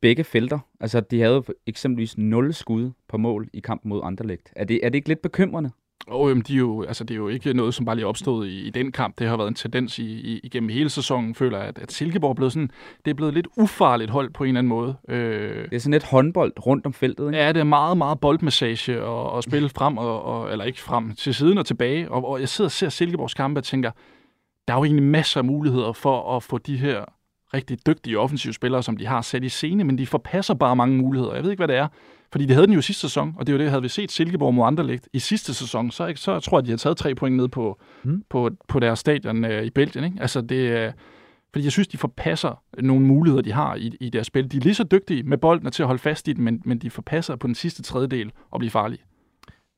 begge felter. Altså, de havde eksempelvis 0 skud på mål i kampen mod Anderlecht. Er det, er det ikke lidt bekymrende? Og øhm, de er jo, altså, det er jo ikke noget, som bare lige opstod i, i den kamp. Det har været en tendens i, i, igennem hele sæsonen, føler jeg, at, at Silkeborg er blevet, sådan, det er blevet lidt ufarligt hold på en eller anden måde. Øh, det er sådan et håndbold rundt om feltet, ikke? Ja, det er meget, meget boldmassage og, og spille frem, og, og, eller ikke frem, til siden og tilbage. Og, og jeg sidder og ser Silkeborgs kampe og tænker, der er jo egentlig masser af muligheder for at få de her rigtig dygtige offensive spillere, som de har sat i scene, men de forpasser bare mange muligheder. Jeg ved ikke, hvad det er. Fordi det havde den jo sidste sæson, og det er jo det, havde vi set Silkeborg mod Anderlecht i sidste sæson, så, ikke, så tror jeg, at de har taget tre point ned på, mm. på, på deres stadion øh, i Belgien. Ikke? Altså det, øh, fordi jeg synes, de forpasser nogle muligheder, de har i, i deres spil. De er lige så dygtige med bolden til at holde fast i den, men, men de forpasser på den sidste tredjedel og bliver farlige.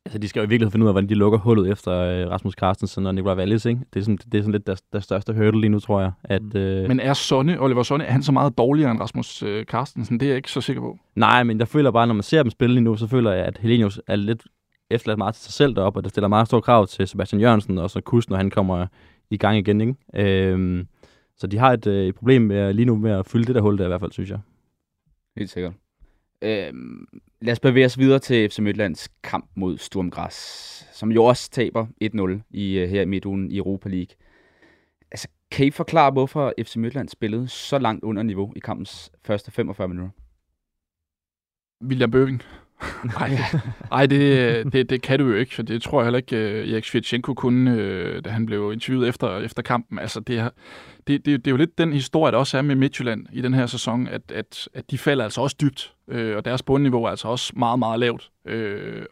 Altså, de skal jo i virkeligheden finde ud af, hvordan de lukker hullet efter øh, Rasmus Carstensen og Nikolaj Wallis, ikke? Det er sådan, det er sådan lidt deres, deres største hurdle lige nu, tror jeg. At, mm. øh... Men er Sonne, Oliver Sonne, er han så meget dårligere end Rasmus øh, Carstensen? Det er jeg ikke så sikker på. Nej, men jeg føler bare, når man ser dem spille lige nu, så føler jeg, at Helenius er lidt efterladt meget til sig selv deroppe, og der stiller meget store krav til Sebastian Jørgensen og så Kus, når han kommer i gang igen, ikke? Øh, så de har et, øh, et problem med, lige nu med at fylde det der hul der i hvert fald, synes jeg. Helt sikkert. Øhm, lad os bevæge os videre til FC Midtlands kamp mod Sturm Græs, som jo også taber 1-0 i, øh, her i midtugen i Europa League. Altså, kan I forklare, hvorfor FC Midtland spillede så langt under niveau i kampens første 45 minutter? William Bøving. Nej, nej det, det, det kan du jo ikke, for det tror jeg heller ikke, uh, Erik Svirtchenko kunne, øh, da han blev interviewet efter, efter kampen. Altså, det, er, det, det, det er jo lidt den historie, der også er med Midtjylland i den her sæson, at, at, at de falder altså også dybt, øh, og deres bundniveau er altså også meget, meget lavt.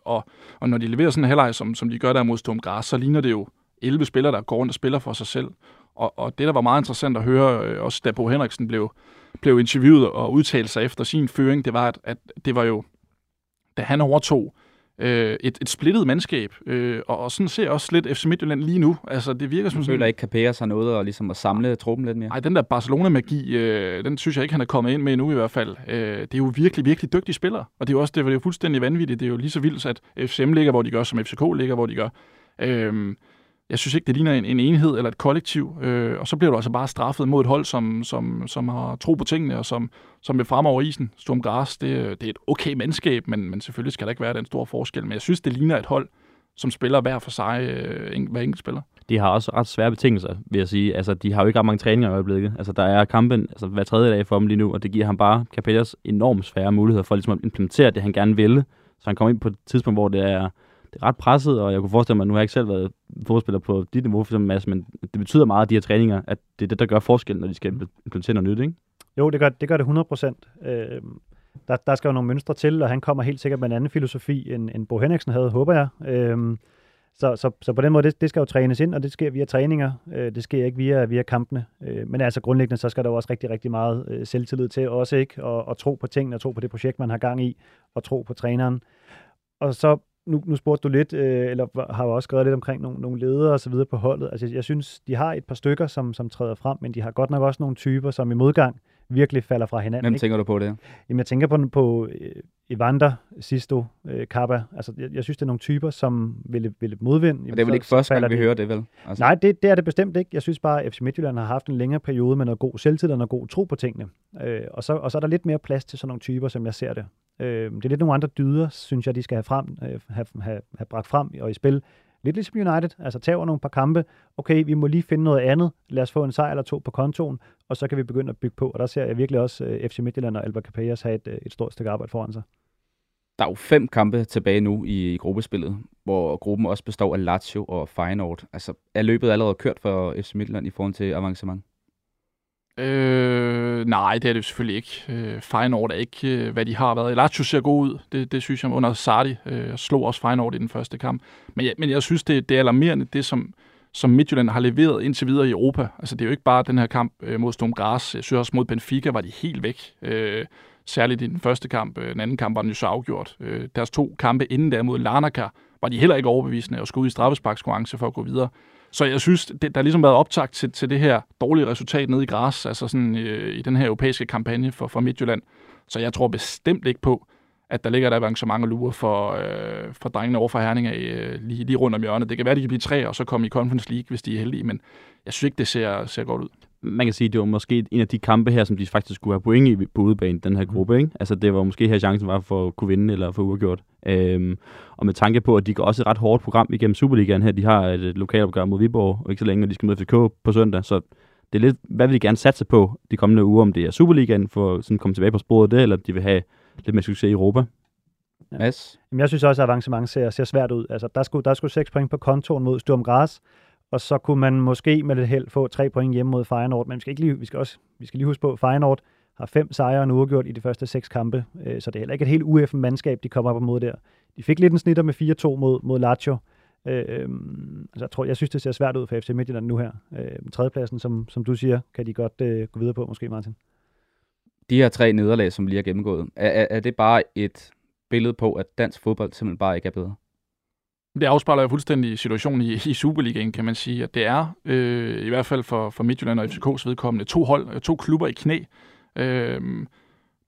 Og, og når de leverer sådan en halvleg, som, som de gør der mod Stum Græs, så ligner det jo 11 spillere, der går rundt og spiller for sig selv. Og, og det, der var meget interessant at høre, også da Bo Henriksen blev, blev interviewet og udtalte sig efter sin føring, det var, at, at det var jo da han overtog øh, et, et splittet mandskab. Øh, og, og sådan ser også lidt FC Midtjylland lige nu. Altså, det virker som sådan... føler ikke, Capella sig noget og ligesom at samle truppen lidt mere? Nej, den der Barcelona-magi, øh, den synes jeg ikke, han er kommet ind med endnu i hvert fald. Øh, det er jo virkelig, virkelig dygtige spillere. Og det er jo også det, det er jo fuldstændig vanvittigt. Det er jo lige så vildt, at FCM ligger, hvor de gør, som FCK ligger, hvor de gør. Øh, jeg synes ikke, det ligner en, en enhed eller et kollektiv. Øh, og så bliver du altså bare straffet mod et hold, som, som, som har tro på tingene, og som, som vil frem over isen. Sturm Gras, det, det er et okay mandskab, men, men selvfølgelig skal der ikke være den store forskel. Men jeg synes, det ligner et hold, som spiller hver for sig, øh, hver enkelt spiller. De har også ret svære betingelser, vil jeg sige. Altså, de har jo ikke ret mange træninger i øjeblikket. Altså, der er kampen altså, hver tredje dag for dem lige nu, og det giver ham bare Capellas enormt svære muligheder for ligesom at implementere det, han gerne ville. Så han kommer ind på et tidspunkt, hvor det er ret presset, og jeg kunne forestille mig, at nu har jeg ikke selv været fodspiller på dit niveau, for eksempel, Mads, men det betyder meget, at de her træninger, at det er det, der gør forskel, når de skal implementere noget nyt, ikke? Jo, det gør det, gør det 100 procent. Øh, der, der skal jo nogle mønstre til, og han kommer helt sikkert med en anden filosofi, end, end Bo Henriksen havde, håber jeg. Øh, så, så, så på den måde, det, det skal jo trænes ind, og det sker via træninger. Øh, det sker ikke via, via kampene. Øh, men altså grundlæggende, så skal der jo også rigtig, rigtig meget øh, selvtillid til, også ikke Og, at tro på tingene, og tro på det projekt, man har gang i, og tro på træneren. Og så nu, nu spurgte du lidt, øh, eller har jo også skrevet lidt omkring nogle, nogle ledere og så videre på holdet. Altså, jeg synes, de har et par stykker, som, som træder frem, men de har godt nok også nogle typer, som i modgang virkelig falder fra hinanden. Hvem ikke? tænker du på det? Jamen, jeg tænker på, på øh, Evander, Sisto, øh, Kappa. Altså, jeg, jeg synes, det er nogle typer, som vil, vil modvinde. Og det er vel ikke første gang, vi hører det, vel? Altså. Nej, det, det er det bestemt ikke. Jeg synes bare, at FC Midtjylland har haft en længere periode med noget god selvtid og noget god tro på tingene. Øh, og, så, og så er der lidt mere plads til sådan nogle typer, som jeg ser det. Øh, det er lidt nogle andre dyder, synes jeg, de skal have, frem, øh, have, have, have bragt frem og i spil. Lidt ligesom United, altså tager nogle par kampe. Okay, vi må lige finde noget andet. Lad os få en sejr eller to på kontoen, og så kan vi begynde at bygge på. Og der ser jeg virkelig også øh, FC Midtjylland og Alba Capellas have et, øh, et stort stykke arbejde foran sig. Der er jo fem kampe tilbage nu i, i gruppespillet, hvor gruppen også består af Lazio og Feyenoord. Altså, er løbet allerede kørt for FC Midtjylland i forhold til avancement? Øh, nej, det er det selvfølgelig ikke. Øh, Feyenoord er ikke, øh, hvad de har været. Lazio ser god ud, det, det synes jeg under Sardi. Øh, slog også Feyenoord i den første kamp. Men jeg, men jeg synes, det, det er alarmerende, det som, som Midtjylland har leveret indtil videre i Europa. Altså, det er jo ikke bare den her kamp øh, mod Sturm Graz. Jeg synes også mod Benfica var de helt væk. Øh, særligt i den første kamp. Øh, den anden kamp var den jo så afgjort. Øh, deres to kampe inden der mod Larnaca var de heller ikke overbevisende og skulle ud i straffesparkskonkurrence for at gå videre. Så jeg synes, det, der har ligesom været optagt til, til det her dårlige resultat nede i græs, altså sådan øh, i den her europæiske kampagne for, for Midtjylland. Så jeg tror bestemt ikke på, at der ligger et avancement og lurer for, øh, for drengene over for Herning af øh, lige, lige rundt om hjørnet. Det kan være, at de kan blive tre, og så komme i Conference League, hvis de er heldige, men jeg synes ikke, det ser, ser godt ud man kan sige, det var måske en af de kampe her, som de faktisk skulle have point i på udebane, den her mm. gruppe. Ikke? Altså, det var måske her chancen var for at kunne vinde eller få uafgjort. Øhm, og med tanke på, at de går også et ret hårdt program igennem Superligaen her. De har et lokalopgør mod Viborg, og ikke så længe, og de skal møde FCK på søndag. Så det er lidt, hvad vil de gerne satse på de kommende uger, om det er Superligaen, for at komme tilbage på sporet det, eller de vil have lidt mere succes i Europa. Ja. Yes. Jamen, jeg synes også, at avancement ser, ser svært ud. Altså, der skulle, der skulle 6 point på kontoen mod Sturm Graz, og så kunne man måske med lidt held få tre point hjemme mod Feyenoord, men vi skal, ikke lige, vi skal, også, vi skal lige huske på, at Feyenoord har fem sejre og uafgjort i de første seks kampe, øh, så det er heller ikke et helt ueffen mandskab, de kommer op mod der. De fik lidt en snitter med 4-2 mod, mod Lazio. Øh, altså, jeg, tror, jeg synes, det ser svært ud for FC Midtjylland nu her. Øh, tredjepladsen, som, som du siger, kan de godt øh, gå videre på, måske Martin. De her tre nederlag, som lige har gennemgået, er, er, er det bare et billede på, at dansk fodbold simpelthen bare ikke er bedre? Det afspejler jo fuldstændig situationen i, i Superligaen, kan man sige, at det er, øh, i hvert fald for, for Midtjylland og FCK's vedkommende, to hold, to klubber i knæ. Øh,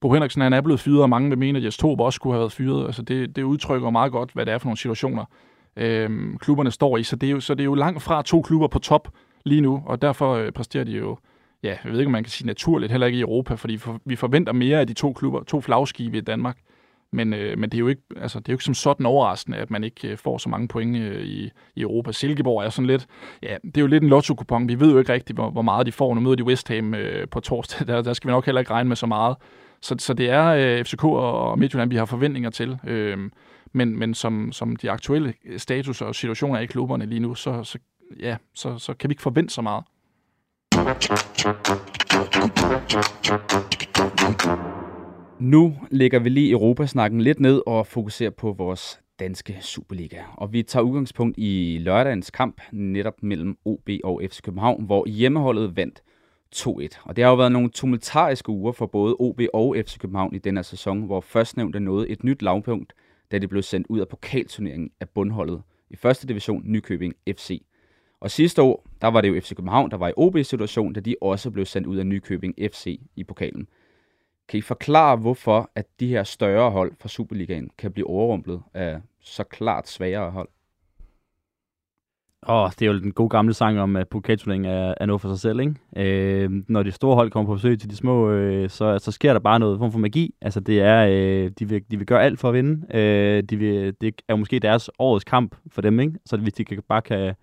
Bo Henriksen han er blevet fyret, og mange vil mene, at Jes Torup også skulle have været fyret. Altså det, det udtrykker meget godt, hvad det er for nogle situationer, øh, klubberne står i. Så det, er jo, så det er jo langt fra to klubber på top lige nu, og derfor øh, præsterer de jo, ja, jeg ved ikke, om man kan sige naturligt, heller ikke i Europa, fordi for, vi forventer mere af de to klubber, to flagskibe i Danmark. Men, øh, men det, er jo ikke, altså, det er jo ikke som sådan overraskende, at man ikke øh, får så mange point øh, i, i Europa. Silkeborg er sådan lidt, ja, det er jo lidt en lotto-kupon. Vi ved jo ikke rigtigt, hvor, hvor meget de får. Nu møder de West Ham øh, på torsdag. Der, der skal vi nok heller ikke regne med så meget. Så, så det er øh, FCK og Midtjylland, vi har forventninger til. Øh, men men som, som de aktuelle status og situationer i klubberne lige nu, så, så, ja, så, så kan vi ikke forvente så meget. Nu lægger vi lige Europasnakken lidt ned og fokuserer på vores danske Superliga. Og vi tager udgangspunkt i lørdagens kamp, netop mellem OB og FC København, hvor hjemmeholdet vandt 2-1. Og det har jo været nogle tumultariske uger for både OB og FC København i denne sæson, hvor førstnævnte nåede et nyt lavpunkt, da det blev sendt ud af pokalturneringen af bundholdet i første division Nykøbing FC. Og sidste år, der var det jo FC København, der var i OB-situation, da de også blev sendt ud af Nykøbing FC i pokalen. Kan I forklare, hvorfor at de her større hold fra Superligaen kan blive overrumplet af så klart svagere hold? Åh, oh, det er jo den gode gamle sang om, at pokatuling er, er noget for sig selv, ikke? Øh, når de store hold kommer på besøg til de små, øh, så, så sker der bare noget form for magi. Altså, det er, øh, de, vil, de vil gøre alt for at vinde. Øh, de vil, det er jo måske deres årets kamp for dem, ikke? Så hvis de kan, bare kan,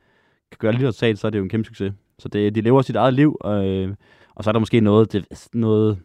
kan gøre lidt resultat, så er det jo en kæmpe succes. Så det, de lever sit eget liv, øh, og så er der måske noget, det, noget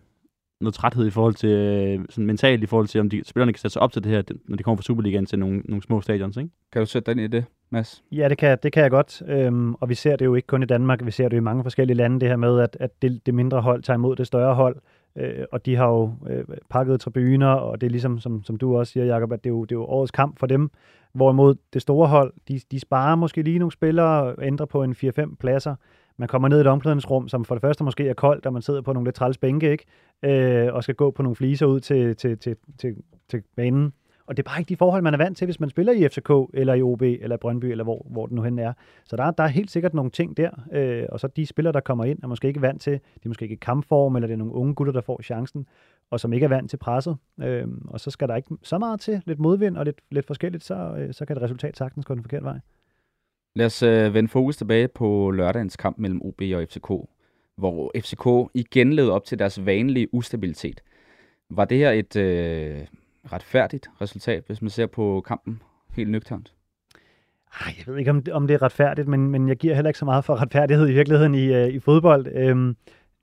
noget træthed i forhold til, øh, sådan mentalt i forhold til, om de, spillerne kan sætte sig op til det her, når de kommer fra Superligaen til nogle, nogle små stadions, ikke? Kan du sætte dig ind i det, Mads? Ja, det kan, det kan jeg godt. Øhm, og vi ser det jo ikke kun i Danmark, vi ser det i mange forskellige lande, det her med, at, at det, det mindre hold tager imod det større hold. Øh, og de har jo øh, pakket tribuner, og det er ligesom, som, som du også siger, Jacob, at det er, jo, det er jo årets kamp for dem. Hvorimod det store hold, de, de sparer måske lige nogle spillere og ændrer på en 4-5 pladser. Man kommer ned i et omklædningsrum, som for det første måske er koldt, og man sidder på nogle lidt træls bænke, ikke? Øh, og skal gå på nogle fliser ud til, til, til, til, til banen. Og det er bare ikke de forhold, man er vant til, hvis man spiller i FCK, eller i OB, eller i Brøndby, eller hvor, hvor det nu hen er. Så der, der er helt sikkert nogle ting der. Øh, og så de spillere, der kommer ind, er måske ikke vant til, de er måske ikke i kampform, eller det er nogle unge gutter, der får chancen, og som ikke er vant til presset. Øh, og så skal der ikke så meget til, lidt modvind og lidt, lidt forskelligt, så, øh, så kan det resultat sagtens gå den forkerte vej. Lad os øh, vende fokus tilbage på lørdagens kamp mellem OB og FCK, hvor FCK igen levede op til deres vanlige ustabilitet. Var det her et øh, retfærdigt resultat, hvis man ser på kampen helt nøgternt? Ej, jeg ved ikke, om det, om det er retfærdigt, men, men jeg giver heller ikke så meget for retfærdighed i virkeligheden i, øh, i fodbold. Øhm,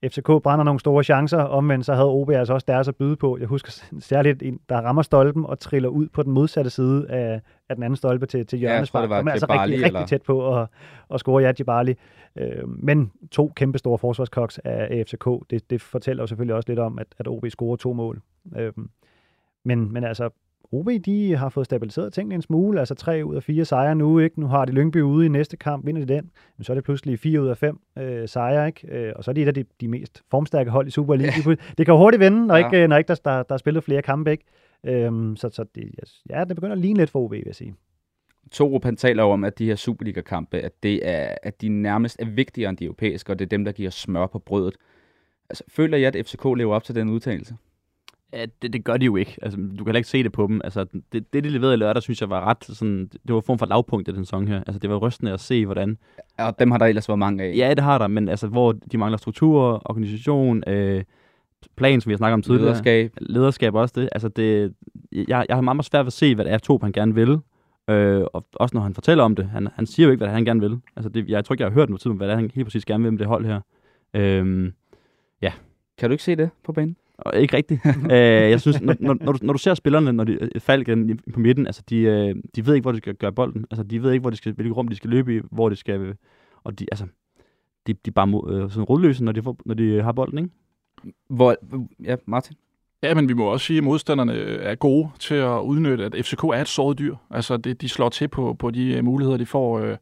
FCK brænder nogle store chancer, omvendt så havde OB altså også deres at byde på. Jeg husker særligt en, der rammer stolpen og triller ud på den modsatte side af, af den anden stolpe til, til hjørnespark. Ja, det var altså rigtig, rigtig eller? tæt på at, at score Jadji Barli. Øh, men to kæmpe store forsvarskoks af FCK, det, det fortæller jo selvfølgelig også lidt om, at, at OB scorer to mål. Øh, men, men altså, OB, de har fået stabiliseret tingene en smule, altså tre ud af fire sejre nu, ikke? Nu har de Lyngby ude i næste kamp, vinder de den, men så er det pludselig fire ud af fem øh, sejre, ikke? Øh, og så er de et af de, de mest formstærke hold i Superligaen. Ja. Det kan jo hurtigt vende, når, ja. ikke, når ikke der, der, der er spillet flere kampe, ikke? Øhm, så så det, ja, det begynder at ligne lidt for OB, vil jeg sige. Torup han taler om, at de her Superliga-kampe, at, det er, at de nærmest er vigtigere end de europæiske, og det er dem, der giver smør på brødet. Altså, føler jeg, at FCK lever op til den udtalelse? Ja, det, det gør de jo ikke. Altså, du kan heller ikke se det på dem. Altså, det, det, de leverede i lørdag, synes jeg var ret sådan, det var en form for lavpunkt i den sæson her. Altså, det var rystende at se, hvordan... Og dem har der ellers været mange af. Ja, det har der, men altså, hvor de mangler struktur, organisation, øh, plan, som vi har snakket om tidligere. Lederskab. Lederskab også det. Altså, det, jeg, jeg har meget, meget svært ved at se, hvad det er, Top han gerne vil. Øh, og også når han fortæller om det. Han, han siger jo ikke, hvad han gerne vil. Altså, det, jeg tror ikke, jeg har hørt noget tid om, hvad det er, han helt præcis gerne vil med det hold her. Øh, ja. Kan du ikke se det på banen? Og ikke rigtigt. øh, jeg synes, når, når, når, du, når du ser spillerne, når de falder på midten, altså de, øh, de ved ikke, hvor de skal gøre bolden. Altså de ved ikke, hvor de skal, hvilket rum de skal løbe i, hvor de skal... og de, altså, de, de er bare mod, øh, sådan rodløse, når de, får, når de har bolden, ikke? Hvor, ja, Martin? Ja, men vi må også sige, at modstanderne er gode til at udnytte, at FCK er et såret dyr. Altså, det, de slår til på, på de muligheder, de får. Øh,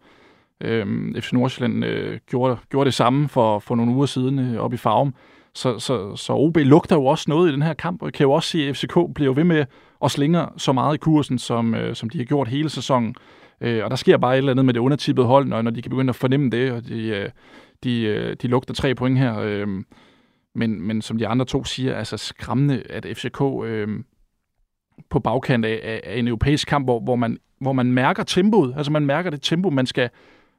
øh, FC Nordsjælland øh, gjorde, gjorde det samme for, for nogle uger siden øh, op i Farum. Så, så, så OB lugter jo også noget i den her kamp, og jeg kan jo også sige, at FCK bliver ved med at slinge så meget i kursen, som, øh, som de har gjort hele sæsonen. Øh, og der sker bare et eller andet med det undertippede hold, når, når de kan begynde at fornemme det, og de, øh, de, øh, de lugter tre point her. Øh, men, men som de andre to siger, altså skræmmende, at FCK øh, på bagkant af, af, af en europæisk kamp, hvor, hvor, man, hvor man mærker tempoet, altså man mærker det tempo, man skal,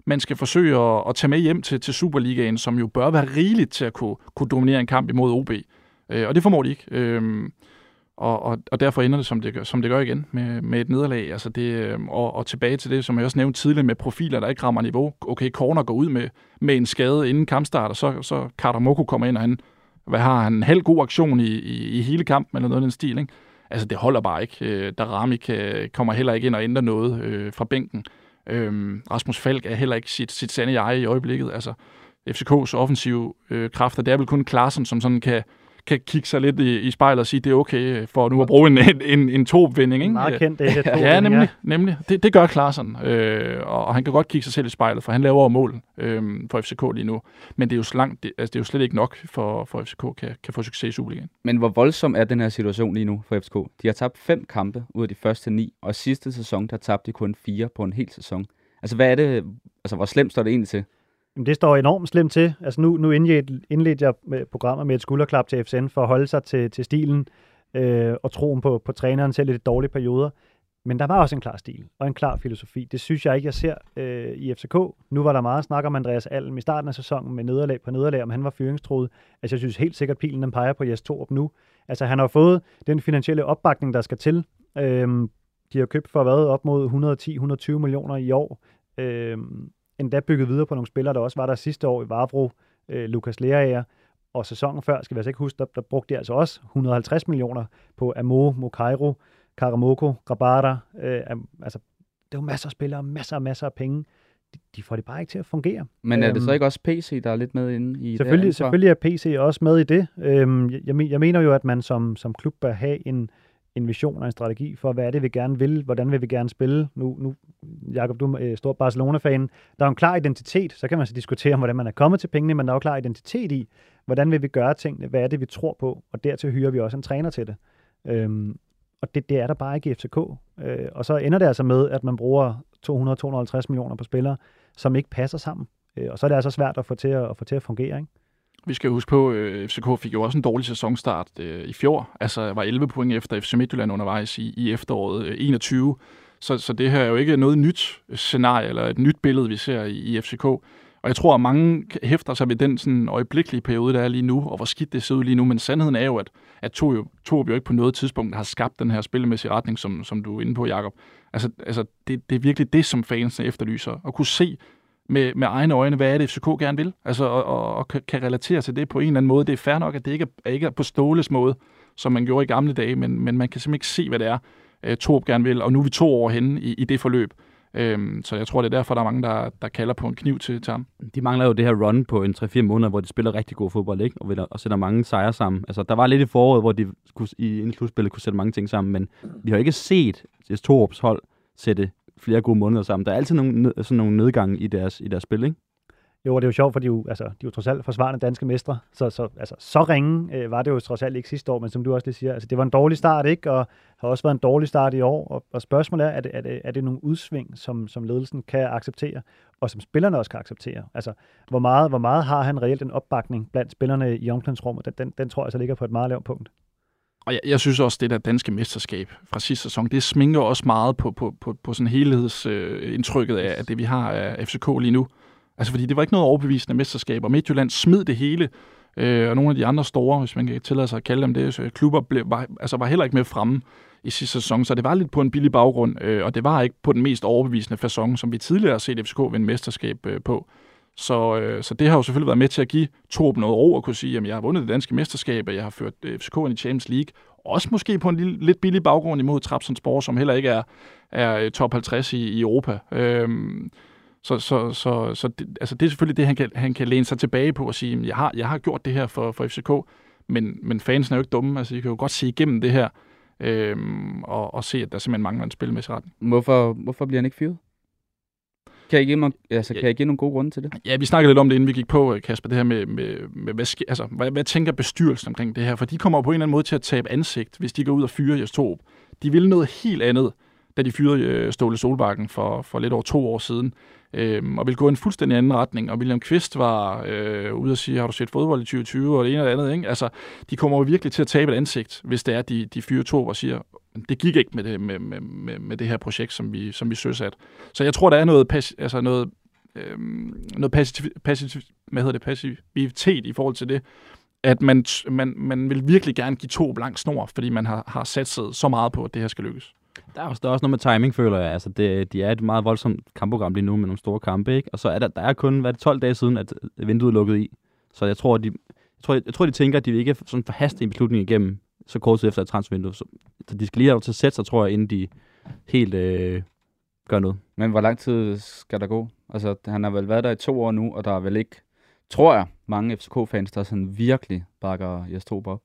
man skal forsøge at, at tage med hjem til, til Superligaen, som jo bør være rigeligt til at kunne, kunne dominere en kamp imod OB. Øh, og det formår de ikke. Øh, og, og, og derfor ender det, som det gør, som det gør igen, med, med et nederlag. Altså det, øhm, og, og tilbage til det, som jeg også nævnte tidligere, med profiler, der ikke rammer niveau. Okay, Corner går ud med, med en skade inden kampstart, og så, så Carter Moku kommer ind, og han, hvad har han, en halv god aktion i, i, i hele kampen, eller noget af den stil, ikke? Altså, det holder bare ikke. Øh, Darami kan, kommer heller ikke ind og ændrer noget øh, fra bænken. Øh, Øhm, Rasmus Falk er heller ikke sit, sit sande jeg i øjeblikket. Altså, FCK's offensive øh, kræfter, det er vel kun Klaassen, som sådan kan, kan kigge sig lidt i, i spejlet og sige, det er okay øh, for nu at bruge en, en, en, en topvinding. Ikke? Meget kendt, det er Ja, nemlig. Ja. nemlig. Det, det gør Klaassen, øh, og, og han kan godt kigge sig selv i spejlet, for han laver over mål øh, for FCK lige nu. Men det er jo, slangt, det, altså, det er jo slet ikke nok for, for FCK kan, kan få succes i Superligaen. Men hvor voldsom er den her situation lige nu for FCK? De har tabt fem kampe ud af de første ni, og sidste sæson, der tabte de kun fire på en hel sæson. Altså, hvad er det, altså, hvor slemt står det egentlig til? Jamen, det står enormt slemt til. Altså nu, nu indledte jeg med programmet med et skulderklap til FCN for at holde sig til, til stilen øh, og troen på, på træneren selv i de dårlige perioder. Men der var også en klar stil og en klar filosofi. Det synes jeg ikke, jeg ser øh, i FCK. Nu var der meget snak om Andreas Alm i starten af sæsonen med nederlag på nederlag, om han var fyringstroet. Altså jeg synes helt sikkert, pilen den peger på Jes Torup nu. Altså han har fået den finansielle opbakning, der skal til. Øh, de har købt for hvad? Op mod 110-120 millioner i år. Øh, endda bygget videre på nogle spillere, der også var der sidste år i Vavro, øh, Lukas Lerager, og sæsonen før, skal vi altså ikke huske, der, der brugte de altså også 150 millioner på Amo, Mokairo, Karamoko, Grabara. Øh, altså, det jo masser af spillere, masser og masser af penge. De, de får det bare ikke til at fungere. Men er det så øhm, ikke også PC, der er lidt med inde i selvfølgelig, det Selvfølgelig er PC også med i det. Øhm, jeg, jeg mener jo, at man som, som klub bør have en, en vision og en strategi for, hvad er det, vi gerne vil, hvordan vil vi gerne spille. Nu, nu Jacob, du er øh, stor Barcelona-fan. Der er en klar identitet, så kan man så diskutere om, hvordan man er kommet til pengene, men der er jo klar identitet i, hvordan vil vi gøre tingene, hvad er det, vi tror på, og dertil hyrer vi også en træner til det. Øhm, og det, det er der bare ikke i FCK. Øh, og så ender det altså med, at man bruger 200-250 millioner på spillere, som ikke passer sammen. Øh, og så er det altså svært at få til at, at, få til at fungere. Ikke? Vi skal huske på, øh, at FCK fik jo også en dårlig sæsonstart øh, i fjor. Altså var 11 point efter FC Midtjylland undervejs i, i efteråret øh, 21. Så, så det her er jo ikke noget nyt scenarie eller et nyt billede, vi ser i, i FCK. Og jeg tror, at mange hæfter sig ved den sådan øjeblikkelige periode, der er lige nu, og hvor skidt det ser ud lige nu. Men sandheden er jo, at, at to, jo, jo ikke på noget tidspunkt har skabt den her spillemæssige retning, som, som du er inde på, Jacob. Altså, altså det, det er virkelig det, som fansene efterlyser. At kunne se med, med egne øjne, hvad er det, FCK gerne vil, altså, og, og, og kan relatere til det på en eller anden måde. Det er fair nok, at det ikke er, ikke er på Ståles måde, som man gjorde i gamle dage, men, men man kan simpelthen ikke se, hvad det er, øh, Torp gerne vil, og nu er vi to år henne i, i det forløb. Øhm, så jeg tror, det er derfor, der er mange, der, der kalder på en kniv til, til ham. De mangler jo det her run på en 3-4 måneder, hvor de spiller rigtig god fodbold, ikke? Og, og sætter mange sejre sammen. Altså, der var lidt i foråret, hvor de kunne, i en slutspil kunne sætte mange ting sammen, men vi har ikke set Torps hold sætte flere gode måneder sammen. Der er altid nogle, sådan nogle nedgange i deres, i deres spil, ikke? Jo, og det er jo sjovt, for de er jo, altså, de er jo trods alt forsvarende danske mestre, så, så, altså, så ringe øh, var det jo trods alt ikke sidste år, men som du også lige siger, altså, det var en dårlig start, ikke? og har også været en dårlig start i år, og, og spørgsmålet er, er det, er, det, er det nogle udsving, som, som ledelsen kan acceptere, og som spillerne også kan acceptere? Altså, hvor meget, hvor meget har han reelt en opbakning blandt spillerne i omklædningsrummet? Den, den, den tror jeg så ligger på et meget lavt punkt. Og jeg, jeg synes også, det der danske mesterskab fra sidste sæson, det sminker også meget på, på, på, på sådan helhedsindtrykket øh, af, af det, vi har af FCK lige nu. Altså, fordi det var ikke noget overbevisende mesterskab, og Midtjylland smed det hele, øh, og nogle af de andre store, hvis man kan tillade sig at kalde dem det, så klubber blev, var, altså var heller ikke med fremme i sidste sæson, så det var lidt på en billig baggrund, øh, og det var ikke på den mest overbevisende façon, som vi tidligere har set FCK vinde mesterskab øh, på. Så, øh, så det har jo selvfølgelig været med til at give Torben noget ro og kunne sige, at jeg har vundet det danske mesterskab, og jeg har ført øh, FCK ind i Champions League. Også måske på en lille, lidt billig baggrund imod Trabzonspor, som heller ikke er, er øh, top 50 i, i Europa. Øhm, Så, så, så, så det, altså det er selvfølgelig det, han kan, han kan læne sig tilbage på og sige, jeg har, jeg har gjort det her for, for FCK, men, men fansen er jo ikke dumme. Altså, I kan jo godt se igennem det her, øhm, og, og se, at der simpelthen mangler en spilmæssig retning. Hvorfor, hvorfor bliver han ikke fyret? Kan jeg, give mig, altså, kan jeg give nogle gode grunde til det? Ja, vi snakkede lidt om det, inden vi gik på, Kasper, det her med, med, med hvad, ske, altså, hvad, hvad tænker bestyrelsen omkring det her? For de kommer på en eller anden måde til at tabe ansigt, hvis de går ud og fyrer Jes Torup. De vil noget helt andet, da de fyrede øh, Ståle Solbakken for, for lidt over to år siden, øh, og ville gå i en fuldstændig anden retning. Og William Kvist var øh, ude og sige, har du set fodbold i 2020, og det ene og det andet. Ikke? Altså, de kommer jo virkelig til at tabe et ansigt, hvis det er, de, de fyrer to og siger, det gik ikke med det, med, med, med, med det her projekt, som vi, som vi søsat. Så jeg tror, der er noget, pas, altså noget, øh, noget passiv, passiv, hvad hedder det, passivitet i forhold til det, at man, man, man vil virkelig gerne give to blank snor, fordi man har, har sat så meget på, at det her skal lykkes. Der er, også, der er også noget med timing, føler jeg. Altså, det, de er et meget voldsomt kampprogram lige nu med nogle store kampe, ikke? Og så er der, der er kun, hvad er det, 12 dage siden, at vinduet er lukket i. Så jeg tror, de, jeg tror, jeg, jeg tror, de tænker, at de vil ikke sådan forhaste en beslutning igennem så kort tid efter et transfervindue. Så, så de skal lige have til at sætte sig, tror jeg, inden de helt øh, gør noget. Men hvor lang tid skal der gå? Altså, han har vel været der i to år nu, og der er vel ikke, tror jeg, mange FCK-fans, der sådan virkelig bakker Jes Torup op.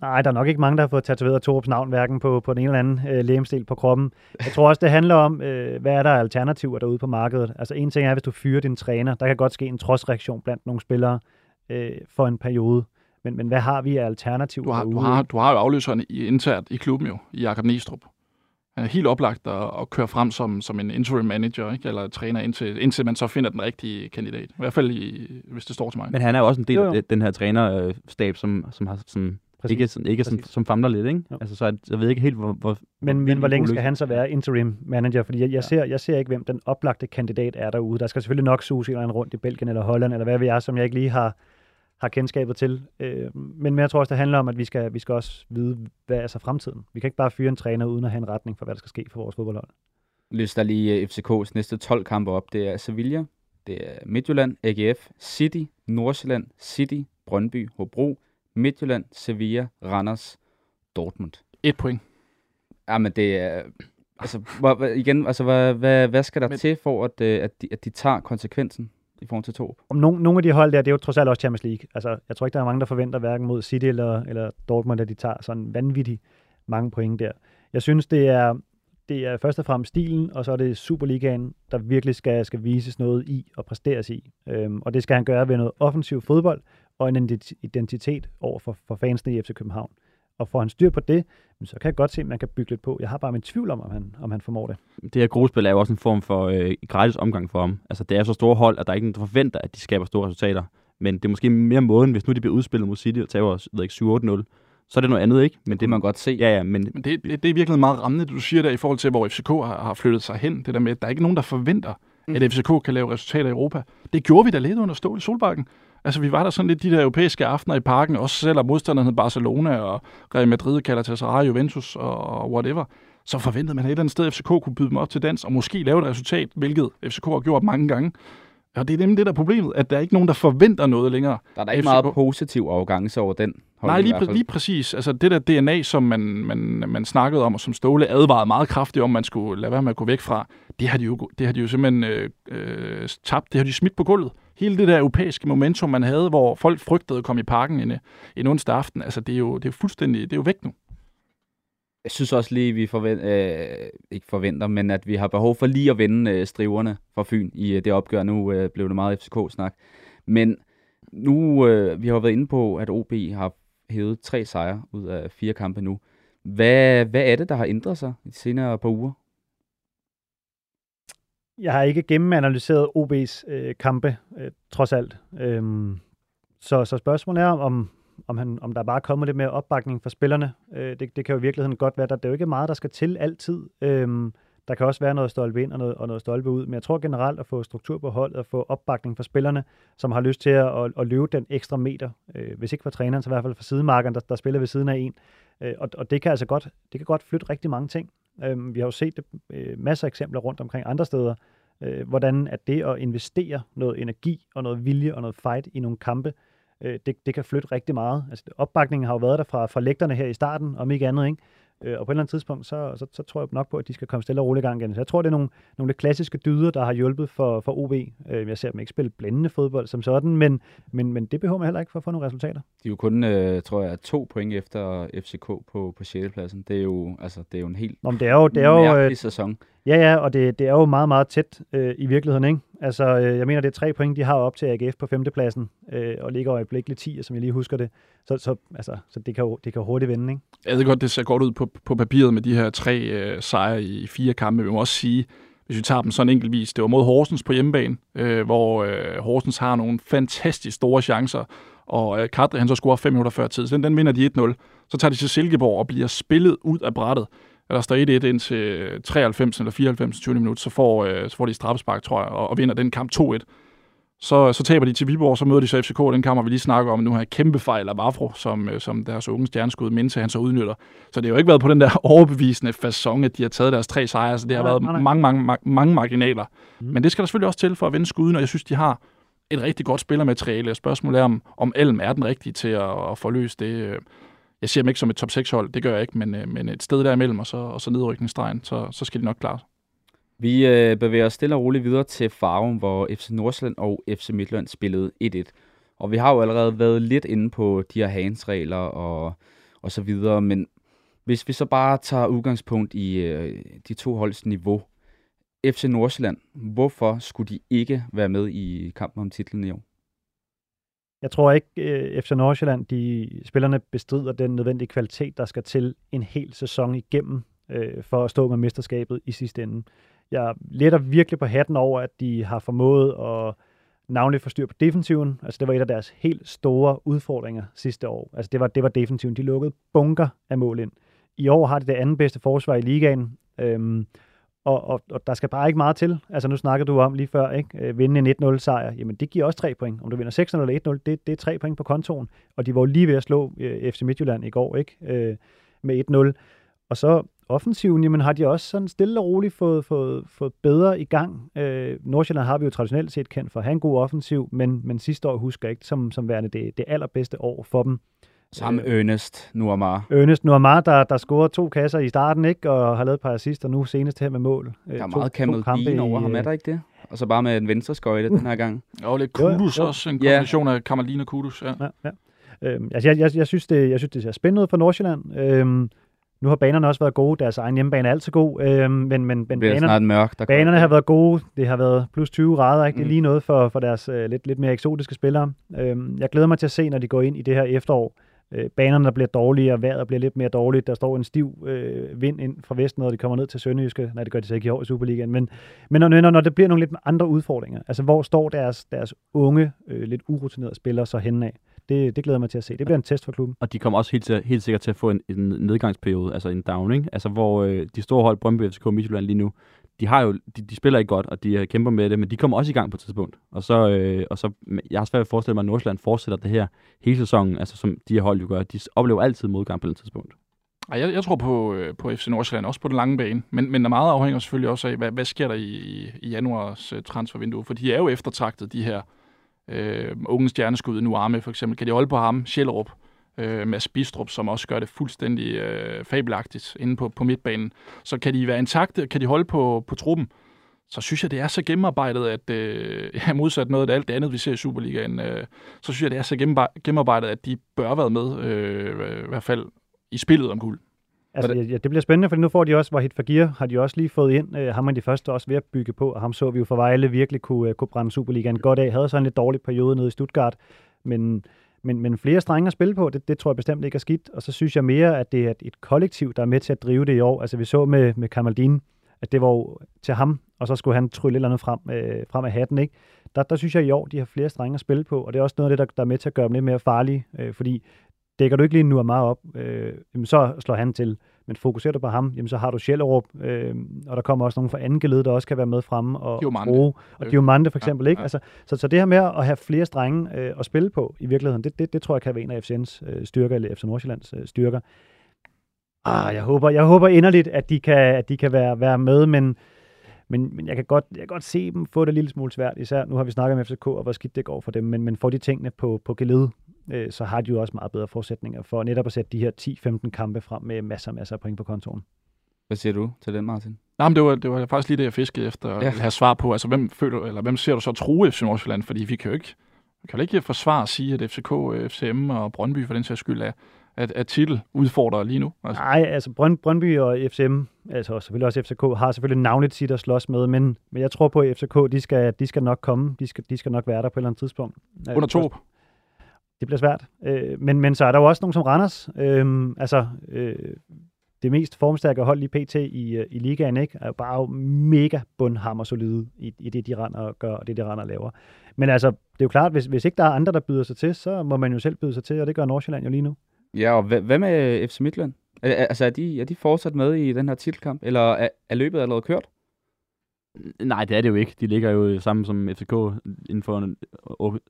Nej, der er nok ikke mange, der har fået tatoveret Torups navn, hverken på, på den ene eller anden øh, lægemstil på kroppen. Jeg tror også, det handler om, øh, hvad er der alternativer derude på markedet. Altså en ting er, hvis du fyrer din træner, der kan godt ske en trodsreaktion blandt nogle spillere øh, for en periode. Men, men hvad har vi af alternativer du har? Du har, du har jo afløseren i, internt i klubben jo, i Jakob Næstrup. Han er helt oplagt at, at køre frem som, som en interim manager, ikke? eller træner, indtil, indtil man så finder den rigtige kandidat. I hvert fald, i, hvis det står til mig. Men han er jo også en del jo, jo. af den her trænerstab, som, som har sådan Præcis. Ikke, sådan, ikke sådan, som famler lidt, ikke? Jo. Altså, så jeg, jeg ved ikke helt, hvor... hvor men, hvor, men hvor længe skal han så være interim manager? Fordi jeg, jeg, ja. ser, jeg ser ikke, hvem den oplagte kandidat er derude. Der skal selvfølgelig nok suge en eller anden rundt i Belgien eller Holland, eller hvad vi er, som jeg ikke lige har, har kendskabet til. Øh, men jeg tror også, det handler om, at vi skal, vi skal også vide, hvad er så fremtiden. Vi kan ikke bare fyre en træner, uden at have en retning for, hvad der skal ske for vores fodboldhold. Lyst der lige øh, FCK's næste 12 kampe op. Det er Sevilla, det er Midtjylland, AGF, City, Nordsjælland, City, Brøndby, Hobro, Midtjylland, Sevilla, Randers, Dortmund. Et point. Ja, men det er... Altså, hvor, igen, altså, hvad, hvad, hvad skal der men, til for, at, øh, at, de, at de tager konsekvensen i forhold til Torp. Om nogle, nogle af de hold der, det er jo trods alt også Champions League. Altså, jeg tror ikke, der er mange, der forventer hverken mod City eller, eller Dortmund, at de tager sådan vanvittigt mange point der. Jeg synes, det er, det er først og fremmest stilen, og så er det Superligaen, der virkelig skal, skal vises noget i og præsteres i. Øhm, og det skal han gøre ved noget offensiv fodbold, og en identitet over for, for fansene i FC København. Og får han styr på det, så kan jeg godt se, at man kan bygge lidt på. Jeg har bare min tvivl om, om han, om han formår det. Det her gruppespil er jo også en form for øh, gratis omgang for ham. Altså, det er så store hold, at der er ikke nogen, der forventer, at de skaber store resultater. Men det er måske mere måden, hvis nu de bliver udspillet mod City og tager ved ikke, 7-8-0, så er det noget andet, ikke? Men det, det man godt se. Ja, ja, men... men det, det, det, er virkelig meget rammende, du siger der, i forhold til, hvor FCK har, har flyttet sig hen. Det der med, at der er ikke nogen, der forventer, mm. at FCK kan lave resultater i Europa. Det gjorde vi da lidt under Stål i Solbakken. Altså, vi var der sådan lidt de der europæiske aftener i parken, også selvom modstanderne hed Barcelona og Real Madrid, Galatasaray, Juventus og whatever. Så forventede man et eller andet sted, at FCK kunne byde dem op til dans og måske lave et resultat, hvilket FCK har gjort mange gange. Og det er nemlig det der er problemet, at der er ikke nogen, der forventer noget længere. Der er der ikke FCK. meget positiv afgangse over den. Nej, lige, præ- lige præcis. Altså det der DNA, som man, man, man snakkede om, og som Ståle advarede meget kraftigt om, man skulle lade være med at gå væk fra, det har de jo, det har de jo simpelthen øh, øh, tabt. Det har de smidt på gulvet. Hele det der europæiske momentum, man havde, hvor folk frygtede at komme i parken en, en onsdag aften, altså det er jo, det er jo fuldstændig, det er jo væk nu. Jeg synes også lige, vi forventer, øh, ikke forventer, men at vi har behov for lige at vende øh, striverne fra Fyn i øh, det opgør. Nu øh, blev det meget FCK-snak. Men nu, øh, vi har været inde på, at OB har hævet tre sejre ud af fire kampe nu. Hvad, hvad er det, der har ændret sig i de senere par uger? Jeg har ikke gennemanalyseret OB's øh, kampe, øh, trods alt. Øhm, så, så spørgsmålet er, om, om, han, om der bare kommer lidt mere opbakning fra spillerne. Øh, det, det kan jo i virkeligheden godt være, der, det er jo ikke meget, der skal til altid. Øh, der kan også være noget stolpe ind og noget, og noget stolpe ud, men jeg tror generelt at få struktur på holdet og få opbakning fra spillerne, som har lyst til at, at, at løbe den ekstra meter, øh, hvis ikke for træneren, så i hvert fald for sidemarkeren, der, der spiller ved siden af en. Øh, og, og det kan altså godt, det kan godt flytte rigtig mange ting. Øh, vi har jo set øh, masser af eksempler rundt omkring andre steder, øh, hvordan at det at investere noget energi og noget vilje og noget fight i nogle kampe, øh, det, det kan flytte rigtig meget. Altså opbakningen har jo været der fra, fra lægterne her i starten, om ikke andet, ikke? Øh, og på et eller andet tidspunkt, så, så, så tror jeg nok på, at de skal komme stille og roligt i gang igen. Så jeg tror, det er nogle, nogle lidt klassiske dyder, der har hjulpet for, for OB. Øh, jeg ser dem ikke spille blændende fodbold som sådan, men, men, men det behøver man heller ikke for at få nogle resultater. De er jo kun, øh, tror jeg, to point efter FCK på, på 6. pladsen. Det er jo, altså, det er jo en helt Nå, det er jo, det er jo, mærkelig øh, sæson. Ja, ja, og det, det er jo meget, meget tæt øh, i virkeligheden, ikke? Altså, øh, jeg mener, det er tre point, de har op til AGF på femtepladsen, øh, og ligger øjeblikkeligt 10, som jeg lige husker det. Så, så, altså, så det, kan jo, det kan jo hurtigt vende, ikke? Jeg ved godt, det ser godt ud på, på papiret med de her tre øh, sejre i fire kampe. Vi må også sige, hvis vi tager dem sådan enkeltvis, det var mod Horsens på hjemmebane, øh, hvor øh, Horsens har nogle fantastisk store chancer, og øh, Kadri han så scorer 5 minutter før tid, så den, den vinder de 1-0. Så tager de til Silkeborg og bliver spillet ud af brættet. Der står 1-1 ind til 93 eller 94 20 minutter, så får, øh, så får de straffespark, tror jeg, og, og vinder den kamp 2-1. Så, så taber de til Viborg, så møder de så FCK, den kamp vi lige snakket om. Nu har kæmpe fejl af Vafro, som, øh, som deres unge stjerneskud Mente, han så udnytter. Så det har jo ikke været på den der overbevisende fasong, at de har taget deres tre sejre, så det har Nej, været nej, nej. mange, mange, mange, marginaler. Mm. Men det skal der selvfølgelig også til for at vende skuden, og jeg synes, de har et rigtig godt spillermateriale. Spørgsmålet er, om, om Elm er den rigtige til at, at få løst det. Jeg ser dem ikke som et top 6-hold, det gør jeg ikke, men, øh, men et sted derimellem, og så, og så nedrykningsstregen, så, så skal de nok klare. Vi øh, bevæger os stille og roligt videre til Farum, hvor FC Nordsjælland og FC Midtjylland spillede 1-1. Og vi har jo allerede været lidt inde på de her hansregler og, og så videre, men hvis vi så bare tager udgangspunkt i øh, de to holds niveau, FC Nordsjælland, hvorfor skulle de ikke være med i kampen om titlen i år? Jeg tror ikke, øh, FC Nordsjælland, de spillerne bestrider den nødvendige kvalitet, der skal til en hel sæson igennem øh, for at stå med mesterskabet i sidste ende. Jeg letter virkelig på hatten over, at de har formået at navnligt få styr på defensiven. Altså det var et af deres helt store udfordringer sidste år. Altså det var, det var defensiven. De lukkede bunker af mål ind. I år har de det anden bedste forsvar i ligaen. Øhm, og, og, og der skal bare ikke meget til. Altså nu snakker du om lige før, ikke? Øh, vinde en 1-0 sejr. Jamen det giver også tre point. Om du vinder 6-0 eller 1-0, det, det er tre point på kontoen. Og de var jo lige ved at slå øh, FC Midtjylland i går, ikke? Øh, med 1-0. Og så offensiven, jamen har de også sådan stille og roligt fået, fået, fået bedre i gang. Øh, Nordsjælland har vi jo traditionelt set kendt for at have en god offensiv, men, men sidste år husker jeg ikke som, som værende det, det allerbedste år for dem. Øh, øh, Ernest Nuamar. Ernest Nuamar, der, der scorede to kasser i starten, ikke? og har lavet et par assist, og nu senest her med mål. Øh, Der er meget Camel Bean over ham, er der ikke det? Og så bare med en venstre skøjte den her gang. Og lidt Jo, Kudus jo. også, en Ja. kombination af Kamalin og Kudus. Ja. Ja, ja. Øhm, altså jeg, jeg, jeg, synes det, jeg synes, det ser spændende ud for Nordsjælland. Øhm, nu har banerne også været gode. Deres egen hjemmebane er altid god. Øhm, men men, men banerne, snart mørkt. Der banerne har været gode. Det har været plus 20 grader. Ikke? Det er Mm. lige noget for, for deres øh, lidt, lidt mere eksotiske spillere. Øhm, jeg glæder mig til at se, når de går ind i det her efterår. Øh, banerne bliver dårligere, vejret bliver lidt mere dårligt. Der står en stiv øh, vind ind fra vest, når de kommer ned til Sønderjyske. Nej, det gør de så ikke i år i Superligaen. Men, men når, når, når det bliver nogle lidt andre udfordringer, altså hvor står deres, deres unge, øh, lidt urutinerede spillere så henne af? Det, det glæder jeg mig til at se. Det bliver en test for klubben. Og de kommer også helt, helt sikkert til at få en, en nedgangsperiode, altså en down, ikke? Altså hvor øh, de store hold, Brøndby, FCK og Midtjylland lige nu, de, har jo, de, de spiller ikke godt, og de øh, kæmper med det, men de kommer også i gang på et tidspunkt. Og så, øh, og så jeg har svært ved at forestille mig, at Nordsjælland fortsætter det her hele sæsonen, altså som de her hold jo gør. De oplever altid modgang på et tidspunkt. Ej, jeg, jeg tror på, øh, på FC Nordsjælland, også på den lange bane. Men, men der meget afhænger selvfølgelig også af, hvad, hvad sker der i, i, i januars øh, uh, transfervindue. For de er jo eftertragtet, de her øh, unge stjerneskud, nu Arme for eksempel. Kan de holde på ham, Sjællerup, øh, Mads Bistrup, som også gør det fuldstændig øh, fabelagtigt inde på, på midtbanen. Så kan de være intakte, kan de holde på, på truppen, så synes jeg, det er så gennemarbejdet, at øh, ja, modsat noget af alt det andet, vi ser i Superligaen, øh, så synes jeg, det er så gennemar- gennemarbejdet, at de bør være med, øh, i hvert fald i spillet om guld. Altså, ja, det bliver spændende, for nu får de også, Wahid Fagir har de også lige fået ind. Øh, ham er de første også ved at bygge på, og ham så vi jo for Vejle virkelig kunne, uh, kunne brænde Superligaen godt af. Havde så en lidt dårlig periode nede i Stuttgart, men, men, men flere strenge at spille på, det, det tror jeg bestemt ikke er skidt. Og så synes jeg mere, at det er et, kollektiv, der er med til at drive det i år. Altså vi så med, med Kamaldin, at det var jo til ham, og så skulle han trylle et eller andet frem, øh, frem af hatten. Ikke? Der, der synes jeg i år, de har flere strenge at spille på, og det er også noget af det, der, der er med til at gøre dem lidt mere farlige, øh, fordi dækker du ikke lige nu meget op, øh, så slår han til. Men fokuserer du på ham, jamen så har du Sjællerup, øh, og der kommer også nogen fra anden geled, der også kan være med fremme og, Diomande. bruge. Og Øh, Diomande for eksempel, ja, ikke? ja. Altså, så, så det her med at have flere strenge øh, at spille på i virkeligheden, det, det, det tror jeg kan være en af FCN's øh, styrker, eller FC Nordsjællands øh, styrker. Ah, jeg håber, jeg håber inderligt, at de kan, at de kan være, være med, men, men, men jeg, kan godt, jeg kan godt se dem få det en lille smule svært, især nu har vi snakket om FCK, og hvor skidt det går for dem, men, men får de tingene på, på geled, øh, så har de jo også meget bedre forudsætninger for netop at sætte de her 10-15 kampe frem med masser og masser af point på kontoen. Hvad siger du til den, Martin? Nej, men det var, det var faktisk lige det, jeg fiskede efter at Ja. have svar på. Altså, hvem, føler, eller hvem ser du så true FC Nordsjælland? Fordi vi kan jo ikke, vi kan jo ikke forsvare at sige, at FCK, FCM og Brøndby for den sags skyld er, at, at titel udfordrer lige nu. Altså, Nej, altså Brøn, Brøndby og FCM, altså selvfølgelig også FCK, har selvfølgelig navnligt sit at slås med, men, men jeg tror på, at FCK, de skal, de skal nok komme, de skal, de skal nok være der på et eller andet tidspunkt. under to. Det bliver svært. Øh, men, men så er der jo også nogen som Randers. Øh, altså, øh, det mest formstærke hold i PT i, øh, i ligaen, ikke? er jo bare mega bundhammer solide i, i det, de render og gør, og det, de render og laver. Men altså, det er jo klart, hvis, hvis ikke der er andre, der byder sig til, så må man jo selv byde sig til, og det gør Nordsjælland jo lige nu. Ja, og hvad, med FC Midtjylland? Altså, er de, er de fortsat med i den her titelkamp, eller er, er løbet allerede kørt? Nej, det er det jo ikke. De ligger jo sammen som FCK inden for en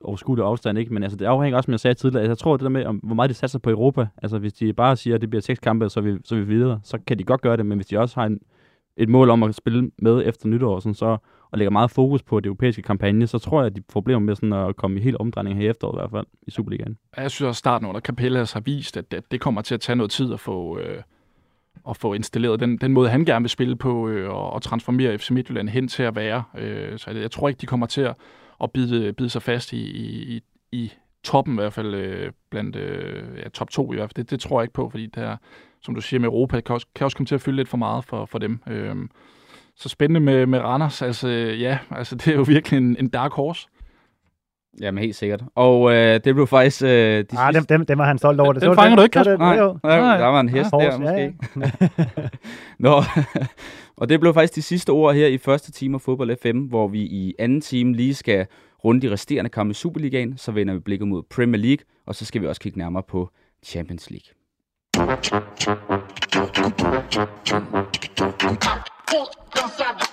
overskuelig afstand, ikke? Men altså, det afhænger også, som jeg sagde tidligere. Altså, jeg tror, det der med, om, hvor meget de satser på Europa. Altså, hvis de bare siger, at det bliver seks kampe, så er vi, så er vi videre, så kan de godt gøre det. Men hvis de også har en, et mål om at spille med efter nytår, sådan, så, og lægger meget fokus på det europæiske kampagne, så tror jeg, at de får problemer med sådan at komme i helt omdrejning her i efteråret i hvert fald, i Superligaen. Jeg synes også, at starten under Capellas har vist, at, at det kommer til at tage noget tid at få, øh, at få installeret den, den måde, han gerne vil spille på, øh, og, og transformere FC Midtjylland hen til at være. Øh, så jeg, jeg tror ikke, de kommer til at, at bide, bide sig fast i, i, i, i toppen i hvert fald, øh, blandt øh, ja, top 2 i hvert fald. Det, det tror jeg ikke på, fordi der, som du siger med Europa, det kan også, kan også komme til at fylde lidt for meget for, for dem. Øh, så spændende med, med Randers. Altså, øh, ja, altså, det er jo virkelig en, en dark horse. Jamen, helt sikkert. Og øh, det blev faktisk... Øh, de Ah, sidste- dem, dem, dem var han stolt over. Det, Den så fanger det, du ikke, det- Nej, nej, Nej. der var en hest Ja, der, måske. ja, Nå, og det blev faktisk de sidste ord her i første time af Fodbold FM, hvor vi i anden time lige skal runde de resterende kampe i Superligaen, så vender vi blikket mod Premier League, og så skal vi også kigge nærmere på Champions League. Full inside the